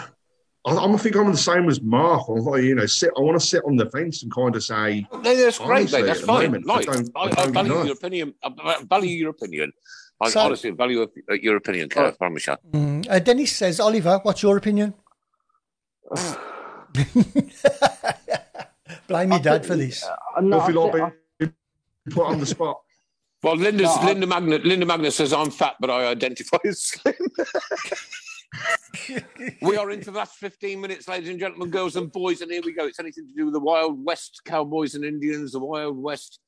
I, I think I'm the same as Mark. I'm like, you know, sit. I want to sit on the fence and kind of say, No, that's great, mate. That's fine. moment, I don't- I, I I don't value know. your opinion. I value your opinion. I So- honestly value uh, your opinion, Kev. I promise you. Mm. Uh, Dennis says, Oliver, what's your opinion? *sighs* Blame your dad for this. Uh, no, Don't feel I like think- being put on the spot. Well, Linda's, No, Linda Magna Linda Magna says I'm fat, but I identify as slim. *laughs* we are into the last 15 minutes, ladies and gentlemen, girls and boys, and here we go. It's anything to do with the Wild West, Cowboys and Indians, the Wild West,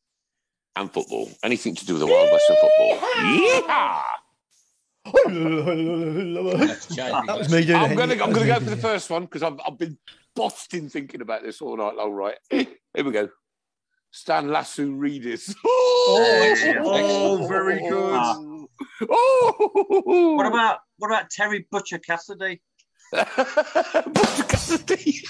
and football. Anything to do with the Wild West and football. Yeah. that was me doing I'm gonna, I'm gonna go for the first one because I've, I've been busting thinking about this all night long. Right, *clears throat* here we go. Stan Lasso Readers. Oh, *laughs* very good. Oh, Oh, What about what about Terry Butcher Cassidy? Butcher *laughs* Cassidy.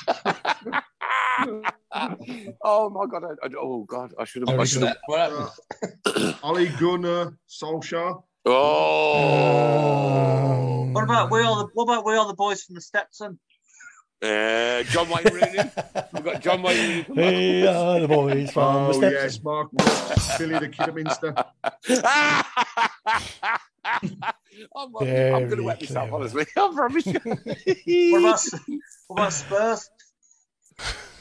oh my god! I, I- oh god! I should have. I Very should good. have. What happened? *laughs* Ollie Gunnar Solskjaer. Oh. What about we are the what about we are the boys from the Stetson? Uh, John Wayne Rooney. We've got John Wayne Rooney. Hey, are the boys from Oh steps. yes, Mark Woods, Billy the Kidderminster. *laughs* I'm, I'm going to Very wet myself, clever. honestly. *laughs* I promise you. What about *laughs* what about Spurs?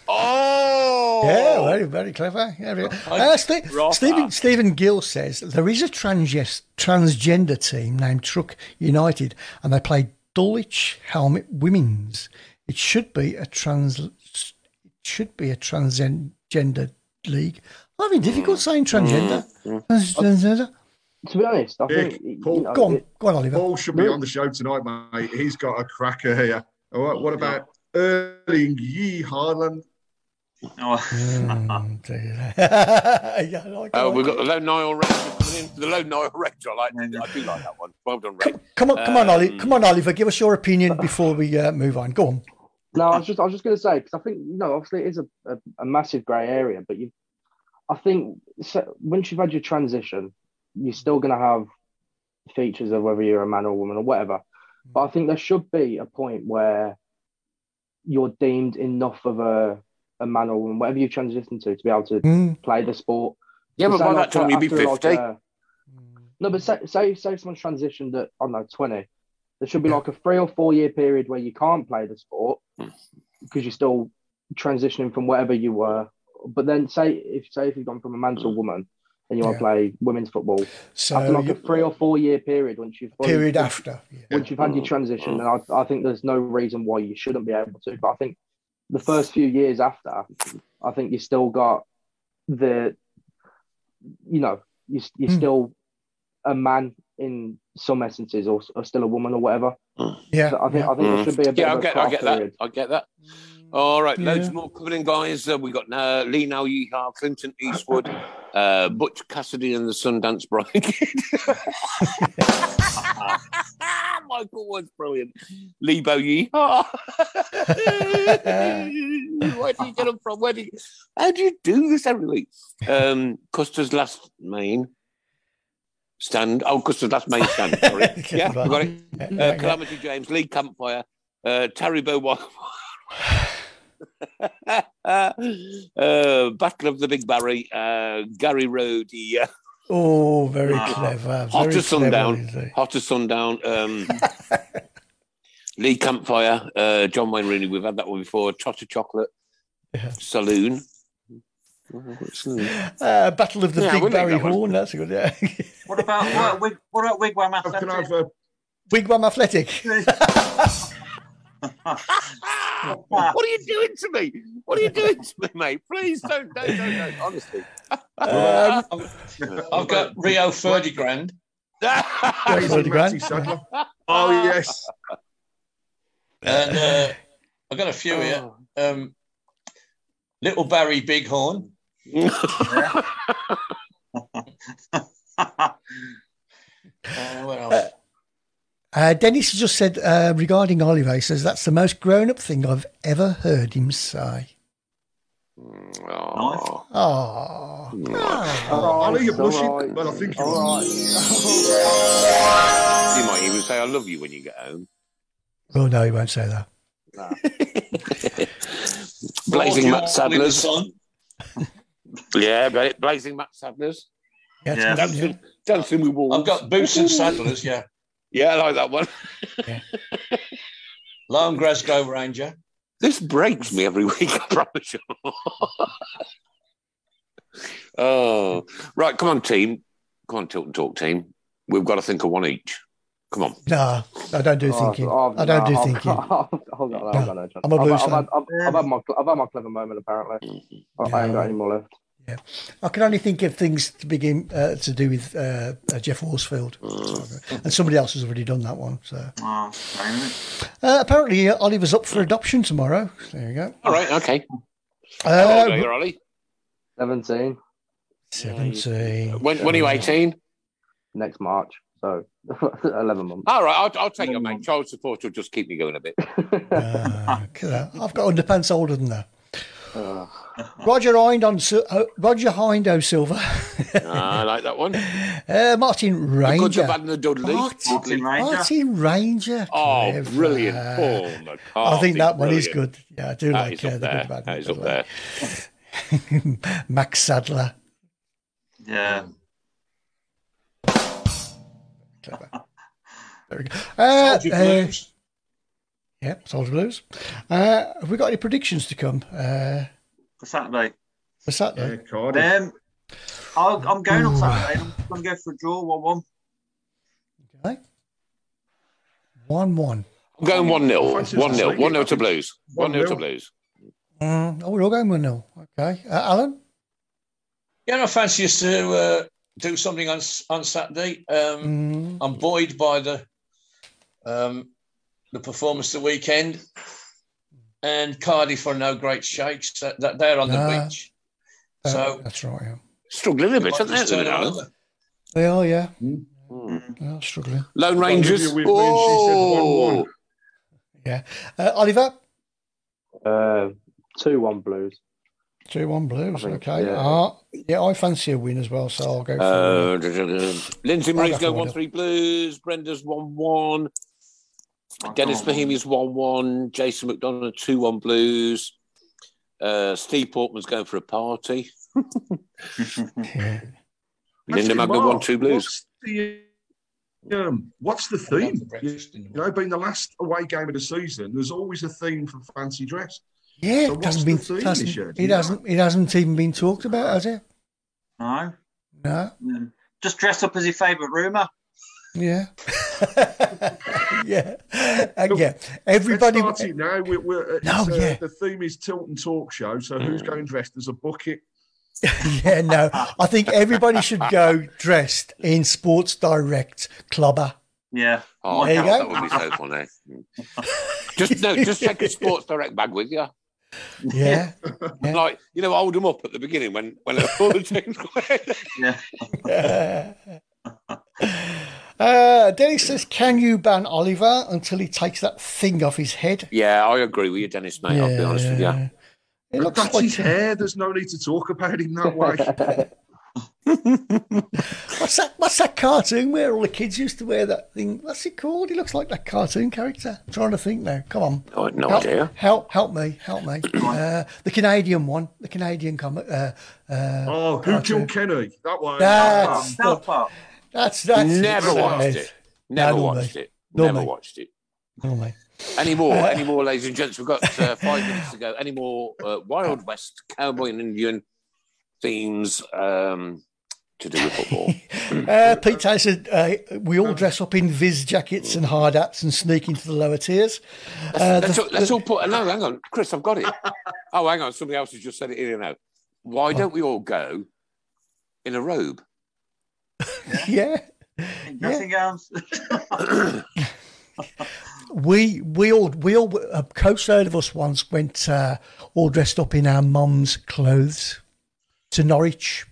Oh, Yeah, very, very clever. Yeah, very- Uh, Ste- Rafa. Stephen, Stephen Gill says there is a trans- transgender team named Truck United and they play Dulwich Hamlet Women's. It should be a trans. It should be a transgender league. I'm having difficult saying transgender. Transgender. To be honest, I Big think you Paul. know, Go on, it- go on, Oliver. Paul should be on the show tonight, mate. He's got a cracker here. All right, what about Erling Yee Haaland? Oh, Mm, *laughs* dear. *laughs* yeah, like Oh, we've got the low Nile Ranger coming in. The low Nile Ranger. I like. I do like that one. Well done, Ray. Come on, come on, Ollie. Um, Come on, Oliver. Give us your opinion before we uh, move on. Go on. No, I was just I was just going to say because I think you know obviously it is a, a, a massive grey area, but you, I think so, once you've had your transition, you're still going to have features of whether you're a man or a woman or whatever. But I think there should be a point where you're deemed enough of a a man or woman, whatever you transition to, to be able to Mm. play the sport. Yeah, but by that time you'd be after, like, 50. a- no, but say, say say someone's transitioned at I don't know twenty. There should be like a three or four year period where you can't play the sport because you're still transitioning from whatever you were. But then say if say if you've gone from a man to a mm. woman and you want to play women's football, So after like a three or four year period once you've fully- period after. Yeah. once you've had your mm. transition, mm. and I, I think there's no reason why you shouldn't be able to. But I think the first few years after, I think you still got the, you know, you, you're Hmm. still a man in some essences, or, or still a woman or whatever. Yeah. So I think I think there should be a bit Yeah, I of a get, I cut-off get that. period. I get that. All right, loads more coming in, guys. Uh, we got uh, Lee Now Yeehaw, Clinton Eastwood, uh, Butch Cassidy, and the Sundance Bride. *laughs* Michael was brilliant. Lebo Yeehaw. *laughs* Where do you get them from? Where do you, how do you do this every week? Um, Custer's last main stand. Oh, Custer's that's main stand. Sorry. *laughs* yeah, we got it. Uh, Calamity James, Lee Campfire, uh, Terry Bow. *laughs* uh, Battle of the Big Barry, uh, Gary Road, yeah. Oh, very Ah. clever. Hot Very as sundown. clever, is? Hot as sundown. Um, *laughs* Lee Campfire, uh, John Wayne Rooney. We've had that one before. Trotter Chocolate, Yeah. Saloon. Uh, Battle of the Yeah, Big Barry that. Horn. That's a good. Yeah. *laughs* What about what about, Wig, what about Wigwam How can I Athletic? have a Wigwam Athletic. *laughs* what are you doing to me? What are you doing to me, mate? Please don't, don't, don't, don't. Honestly. Um, I've got Rio Ferdinand. Daisy Thirty grand. Oh yes, And uh, I've got a few here. Um, Little Barry Bighorn. *laughs* Uh. Uh, Dennis has just said uh, regarding Oliver, he says that's the most grown up thing I've ever heard him say. Oh. Oh, oh, Ollie, you're All blushing. right. Well, I think you're right. You might even say, I love you when you get home. well, no, he won't say that. *laughs* Blazing Matt All in the Sadlers. sun. Yeah, got it. Blazing Matt Sadlers. Yeah, it's Yeah. good, yeah. Dancing, dancing with wolves. I've got Boots and Saddlers, yeah. Yeah, I like that one. Lone *laughs* Glasgow Ranger. This breaks me every week, I promise you. oh, right. Come on, team. Come on, Tilton Talk team. We've got to think of one each. Come on. No, I don't do Oh, thinking. oh, I don't do I've- thinking. I've, *laughs* I've got no, I've got no chance. I'm a I've, I've, had, I've, I've, had my, I've had my clever moment, apparently. I, mm-hmm. I ain't got any more left. I can only think of things to begin uh, to do with uh, uh, Geoff Horsfield, and somebody else has already done that one. So Oh, shame, isn't it? uh, apparently, uh, Oliver's up for adoption tomorrow. There you go. All right. Okay. Uh, How old are you, Ollie? 17 Seventeen. When, when are you 18? next March. So *laughs* 11 months. All right. I'll, I'll take your mate. Child support will just keep me going a bit. Uh, look at that. I've got underpants older than that. Uh, Roger Hind on uh, Roger Hindo Silver. I like that one. *laughs* uh, Martin The good, Ranger. the bad, and the Dudley. Martin, Martin Ranger. Martin Ranger. Oh, Clever. brilliant. Paul I think McCarthy, that one is good. Yeah, I do That like is uh, up the there. good bad. That is up there. *laughs* Max Sadler. Yeah. Clever. There we go. Uh, Soldier uh, Blues. yeah, Soldier Blues. Uh, have we got any predictions to come uh, For Saturday. for Saturday? Yeah, Cardiff. Um, I'll, I'm going on Saturday. I'm going to go for a draw, 1 1. Okay. One one. I'm going 1 0. 1 0. City. 1 0 to Blues. 1 0 to Blues. Mm, oh, we're all going one nil. Okay, uh, Alan. Yeah, I fancy us to uh, do something on on Saturday. Um, Mm, I'm buoyed by the um, the performance the weekend, and Cardiff are no great shakes. That, that they're on the Nah. beach, uh, so that's right. Yeah. Struggling a bit, aren't they? just at the turn it minute, Alan? over. They are. Yeah, they are struggling. Lone Rangers. Olivia with me and she said 1-1. Oh, Yeah. Uh, Oliver. uh, 2 1 Blues. Two one Blues. Think, okay. yeah. Uh, yeah, I fancy a win as well, so I'll go for. Uh. *laughs* Lindsay Marie's I'll go 1 3 Blues. Brenda's 1 1. Dennis come. Bohemian's 1 1. Jason McDonough 2 1 Blues. Uh, Steve Portman's going for a party. yeah. Linda Actually, Magna 1 2 Blues. What's the, um, what's the theme? the breakfast in the You know, being the last away game of the season, there's always a theme for fancy dress. Yeah, So it hasn't been. theme hasn't- year? It hasn't. It hasn't even been talked about, has it? No. No. Um, Just dress up as your favourite rumour. Yeah. *laughs* yeah. *laughs* And yeah. Everybody. Let's start it now. We're, we're, No, uh, yeah. The theme is Tilton Talk Show. So who's going dressed as a bucket? *laughs* yeah. No. I think everybody should go dressed in Sports Direct clubber. Yeah. Oh, There you that, go. that would be so funny. just no, just take a Sports Direct bag with you. Yeah. Yeah. Like you know, hold them up at the beginning when when all the things. Yeah. Uh, Dennis says, "Can you ban Oliver until he takes that thing off his head?" yeah, I agree with you, Dennis, mate. I'll be honest with you. It looks That's like his hair. There's no need to talk about him that way. *laughs* what's that? What's that cartoon where all the kids used to wear that thing? What's it called? He looks like that cartoon character. I'm trying to think now. Come on. No, no help, idea. Help, help me, help me. Uh, the Canadian one, the Canadian comic. Uh, uh, oh, who killed Kenny? That one. That's South Park. That's that's Never watched it. Never watched it. Never watched it. Oh, mate. Any more? Any more, ladies and gents? We've got uh, five minutes to go. Any more uh, Wild West cowboy and Indian themes um, to do with football? *laughs* Uh, Pete said uh, we all dress up in viz jackets and hard hats and sneak into the lower tiers. Uh, let's, the- all, let's all put. No, hang on, Chris, I've got it. *laughs* Oh, hang on, somebody else has just said it in and out. Why don't we all go in a robe? *laughs* yeah. Dressing gowns. *laughs* we we all we all a coach load of us once went uh, all dressed up in our mum's clothes to Norwich.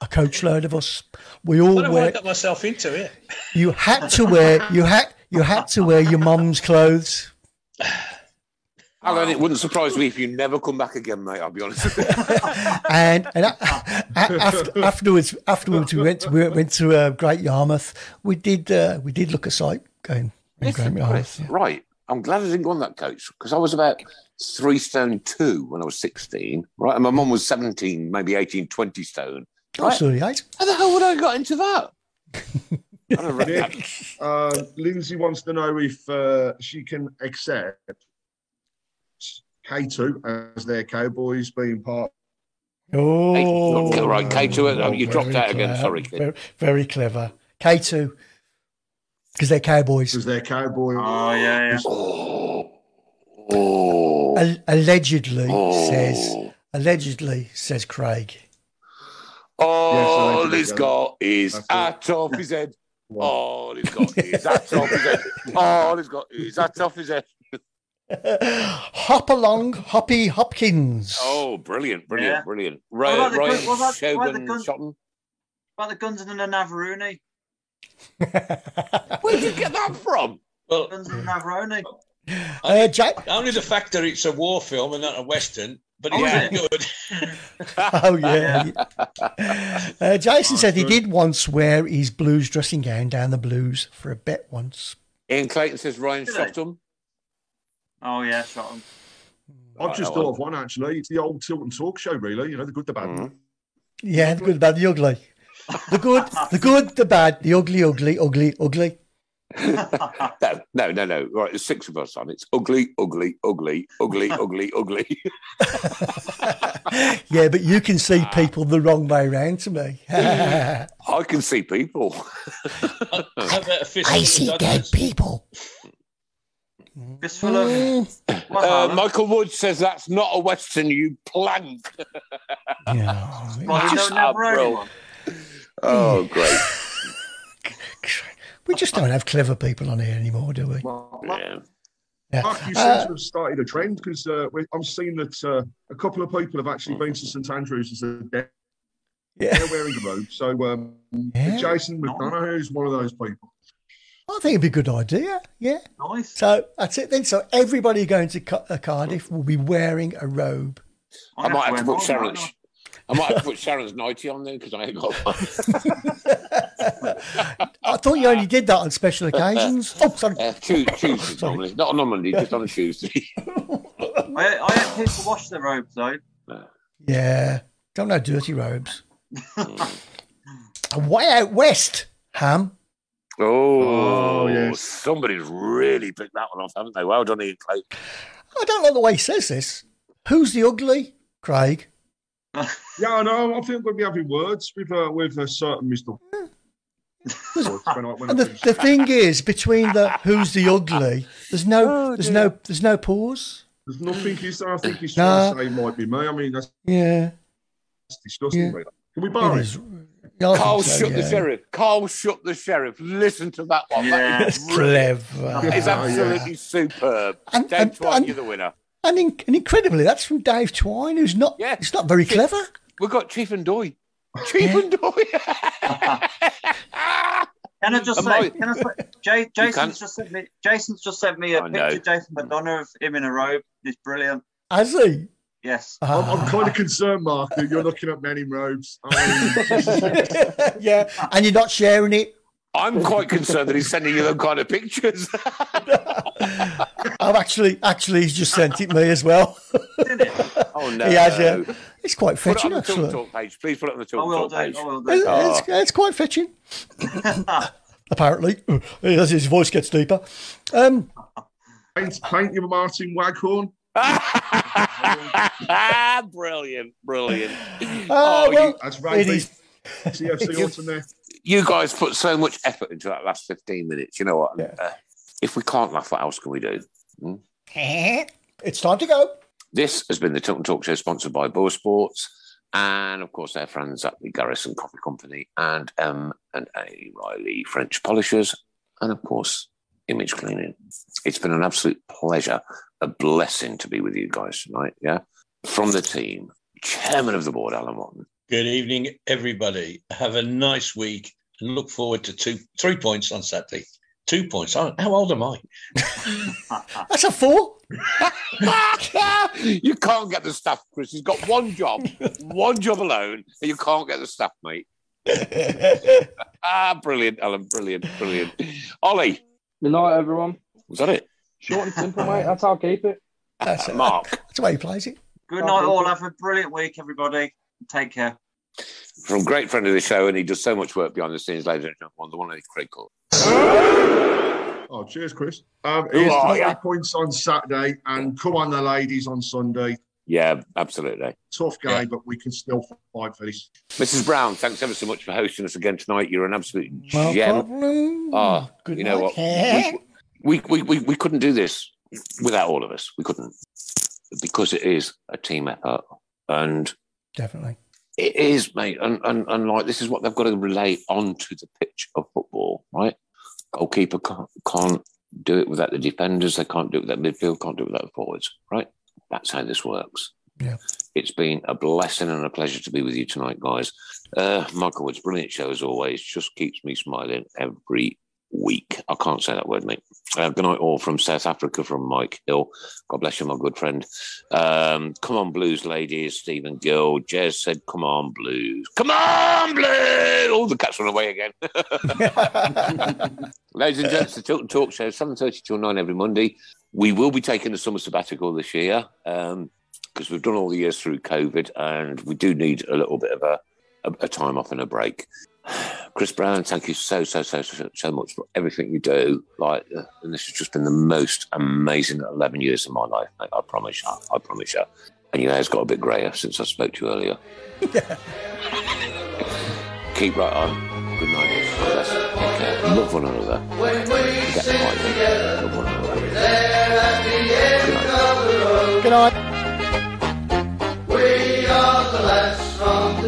A coach load of us. We all What have I wear. got myself into it. You had to wear. You had. You had to wear your mum's clothes. *laughs* Alan, it wouldn't surprise me if you never come back again, mate. I'll be honest. with *laughs* you. and and a- a- after, afterwards, afterwards we went to, we went to uh, Great Yarmouth. We did uh, we did look a sight going in Great Yarmouth. Chris, right. I'm glad I didn't go on that coach because I was about three stone two when I was 16, right? And my mum was 17, maybe 18, 20 stone. Oh, sorry, eight. How the hell would I have got into that? *laughs* I don't that- Nick, uh, Lindsay wants to know if uh, she can accept K2 as their Cowboys being part. Oh, Hey, right, K2, uh, you dropped out again, sorry. Very, very clever. K2, because they're Cowboys. Because they're Cowboys. Oh yeah, yeah. Oh. Al- allegedly Oh. says, allegedly says Craig. All allegedly, he's yeah. got is That's it. hat off his head. *laughs* All he's got is hat off his head. *laughs* All he's got is hat off his head. Hop along, Hoppy Hopkins. Oh, brilliant, brilliant, Yeah. brilliant. What Right, about the Ryan gun- what about- what about the Shogun gun- Shotton. About the Guns and the Navarone. *laughs* Where did you get that from? Well, Guns and the Navarone. Uh, Ja- only the fact that it's a war film and not a western, but Oh, it's is good. *laughs* oh yeah. Uh, Jason said he did once wear his blues dressing gown down the blues for a bet once. Ian Clayton says Ryan Did? Shotton. Oh yeah, shot him. I've just thought of one actually. It's the old Tilton Talk Show, really. You know, the good, the bad. Mhm. Yeah, the good, the bad, the ugly. The good, the good, the bad, the ugly, ugly, ugly, ugly. *laughs* no, no, no, no. Right, there's six of us on. It's ugly, ugly, ugly, ugly, ugly, ugly. *laughs* Yeah, but you can see people the wrong way round to me. *laughs* I can see people. How about a fist I see dead Dodgers? people. Fistful of. Mm, Uh, Michael Wood says that's not a Western, you plank. *laughs* yeah, Well, just don't have up, bro. Oh, great. *laughs* we just don't have clever people on here anymore, do we? Well, Yeah. Yeah. Mark, you seem Uh, to have started a trend because uh, I'm seeing that uh, a couple of people have actually been to St Andrews as a they're yeah. wearing a robe. So um, Yeah. Jason McDonough is one of those people. I think it'd be a good idea. Yeah. Nice. So that's it then. So everybody going to uh, Cardiff will be wearing a robe. I might have to put Sharon's. I might have to put Sharon's nighty on there because I ain't got one. *laughs* I thought you only did that on special occasions. *laughs* Oh, sorry. Uh, Tu- Tuesdays normally, not on a Monday, just on a Tuesday. *laughs* I, I had people wash their robes though. Yeah. Don't know dirty robes. And Way out west, Ham. Oh, Oh, yes. Somebody's really picked that one off, haven't they? Well done, Ian Clayton. I don't like the way he says this. Who's the ugly? Craig. *laughs* Yeah, I know. I think we'll be having words with uh, with a certain Mister. when I, when And the, the thing is, between the who's the ugly, there's no Oh, there's no there's no pause. There's nothing he's I think he's No. trying to say might be me. I mean, that's Yeah. disgusting. Yeah. really. Can we It bar it? is. Yeah, I Carl so, shut the sheriff. Carl shut the sheriff. Listen to that one. Yeah. That is That's clever. It's Oh, absolutely superb. And- Dave and- Twine, and- you're the winner. And, in, and incredibly, that's from Dave Twine, who's not Yeah. he's not very clever. We've got Chief and Doy. Chief and Doy. *laughs* Can I just Am say? I- Can I say? Jay. Jason's just sent me. Jason's just sent me a I know. picture. Jason McDonough of him in a robe. It's brilliant. Has he? Yes. *laughs* I'm, I'm Ah. kind of *laughs* concerned, Mark, that you're looking at men in robes. I *laughs* yeah, and you're not sharing it. I'm quite concerned that he's sending you them kind of pictures. I've actually, actually, he's just sent it me as well. Isn't it? oh no! he has, yeah. It's quite fetching. Put it fetching, on the Talk actually. Talk page. Please put it on the I Talk will Talk do. page. I will It's, do. it's, it's quite fetching. Apparently, as his voice gets deeper. Um, paint, paint your Martin Waghorn. *laughs* brilliant, brilliant. uh, oh, well, you, That's right. is. CFC Autumn there. you guys put so much effort into that last 15 minutes. You know what? Yeah. Uh, if we can't laugh, what else can we do? Hmm? *laughs* It's time to go. This has been the Tilton Talk Show, sponsored by Boylesports, and of course, their friends at the Garrison Coffee Company and M and A Reilly French Polishers, and of course, Image Cleaning. It's been an absolute pleasure, a blessing to be with you guys tonight. Yeah, from the team, Chairman of the Board, Alan Watton. Good evening, everybody. Have a nice week and look forward to two, three points on Saturday. Two points. How old am I? *laughs* That's a four. *laughs* you can't get the stuff, Chris. He's got one job, *laughs* one job alone, and you can't get the stuff, mate. ah, brilliant, Alan. Brilliant, brilliant. Ollie, Good night, everyone. was that it? Short and simple, *laughs* mate. That's how I keep it. That's, it. Mark, That's the way he plays it. Good night, all. Have a brilliant week, everybody. Take care. from great friend of the show, and he does so much work behind the scenes, ladies and gentlemen, the one and only Craig Court. Oh, cheers, Chris. Um, here's are three ya? points on Saturday, and come on, the ladies on Sunday. Yeah, absolutely. Tough game, but we can still fight for this. Mrs. Brown, thanks ever so much for hosting us again tonight. You're an absolute No gem. problem. Oh, Good you know night. what? We, we, we, we couldn't do this without all of us. We couldn't because it is a team effort. And Definitely. it is, mate. And, and, and like, this is what they've got to relate onto the pitch of football, right? Goalkeeper can't, can't do it without the defenders. They can't do it without midfield, can't do it without the forwards, right? That's how this works. Yeah. It's been a blessing and a pleasure to be with you tonight, guys. Uh, Michael, it's a brilliant show as always. Just keeps me smiling every week. I can't say that word, mate. Uh, good night, all from South Africa, from Mike Hill. God bless you, my good friend. Um, come on, Blues ladies. Stephen Gill. Jez said, "Come on, Blues. Come on, Blues." All the cats run away again. *laughs* *laughs* Ladies and gents, the Tilton Talk Show, seven thirty till nine every Monday. We will be taking the summer sabbatical this year because we've done all the years through COVID, and we do need a little bit of a, a, a time off and a break. Chris Browne, thank you so so so so, so much for everything you do. Like, uh, and this has just been the most amazing eleven years of my life, mate. I promise you. I promise you. And your hair's got a bit greyer since I spoke to you earlier. *laughs* Keep right on. Good night. God bless. Take care. Love one another. When we Get sing right. together, Love one another. we're there at the end of the road. Good night. We are the lads from the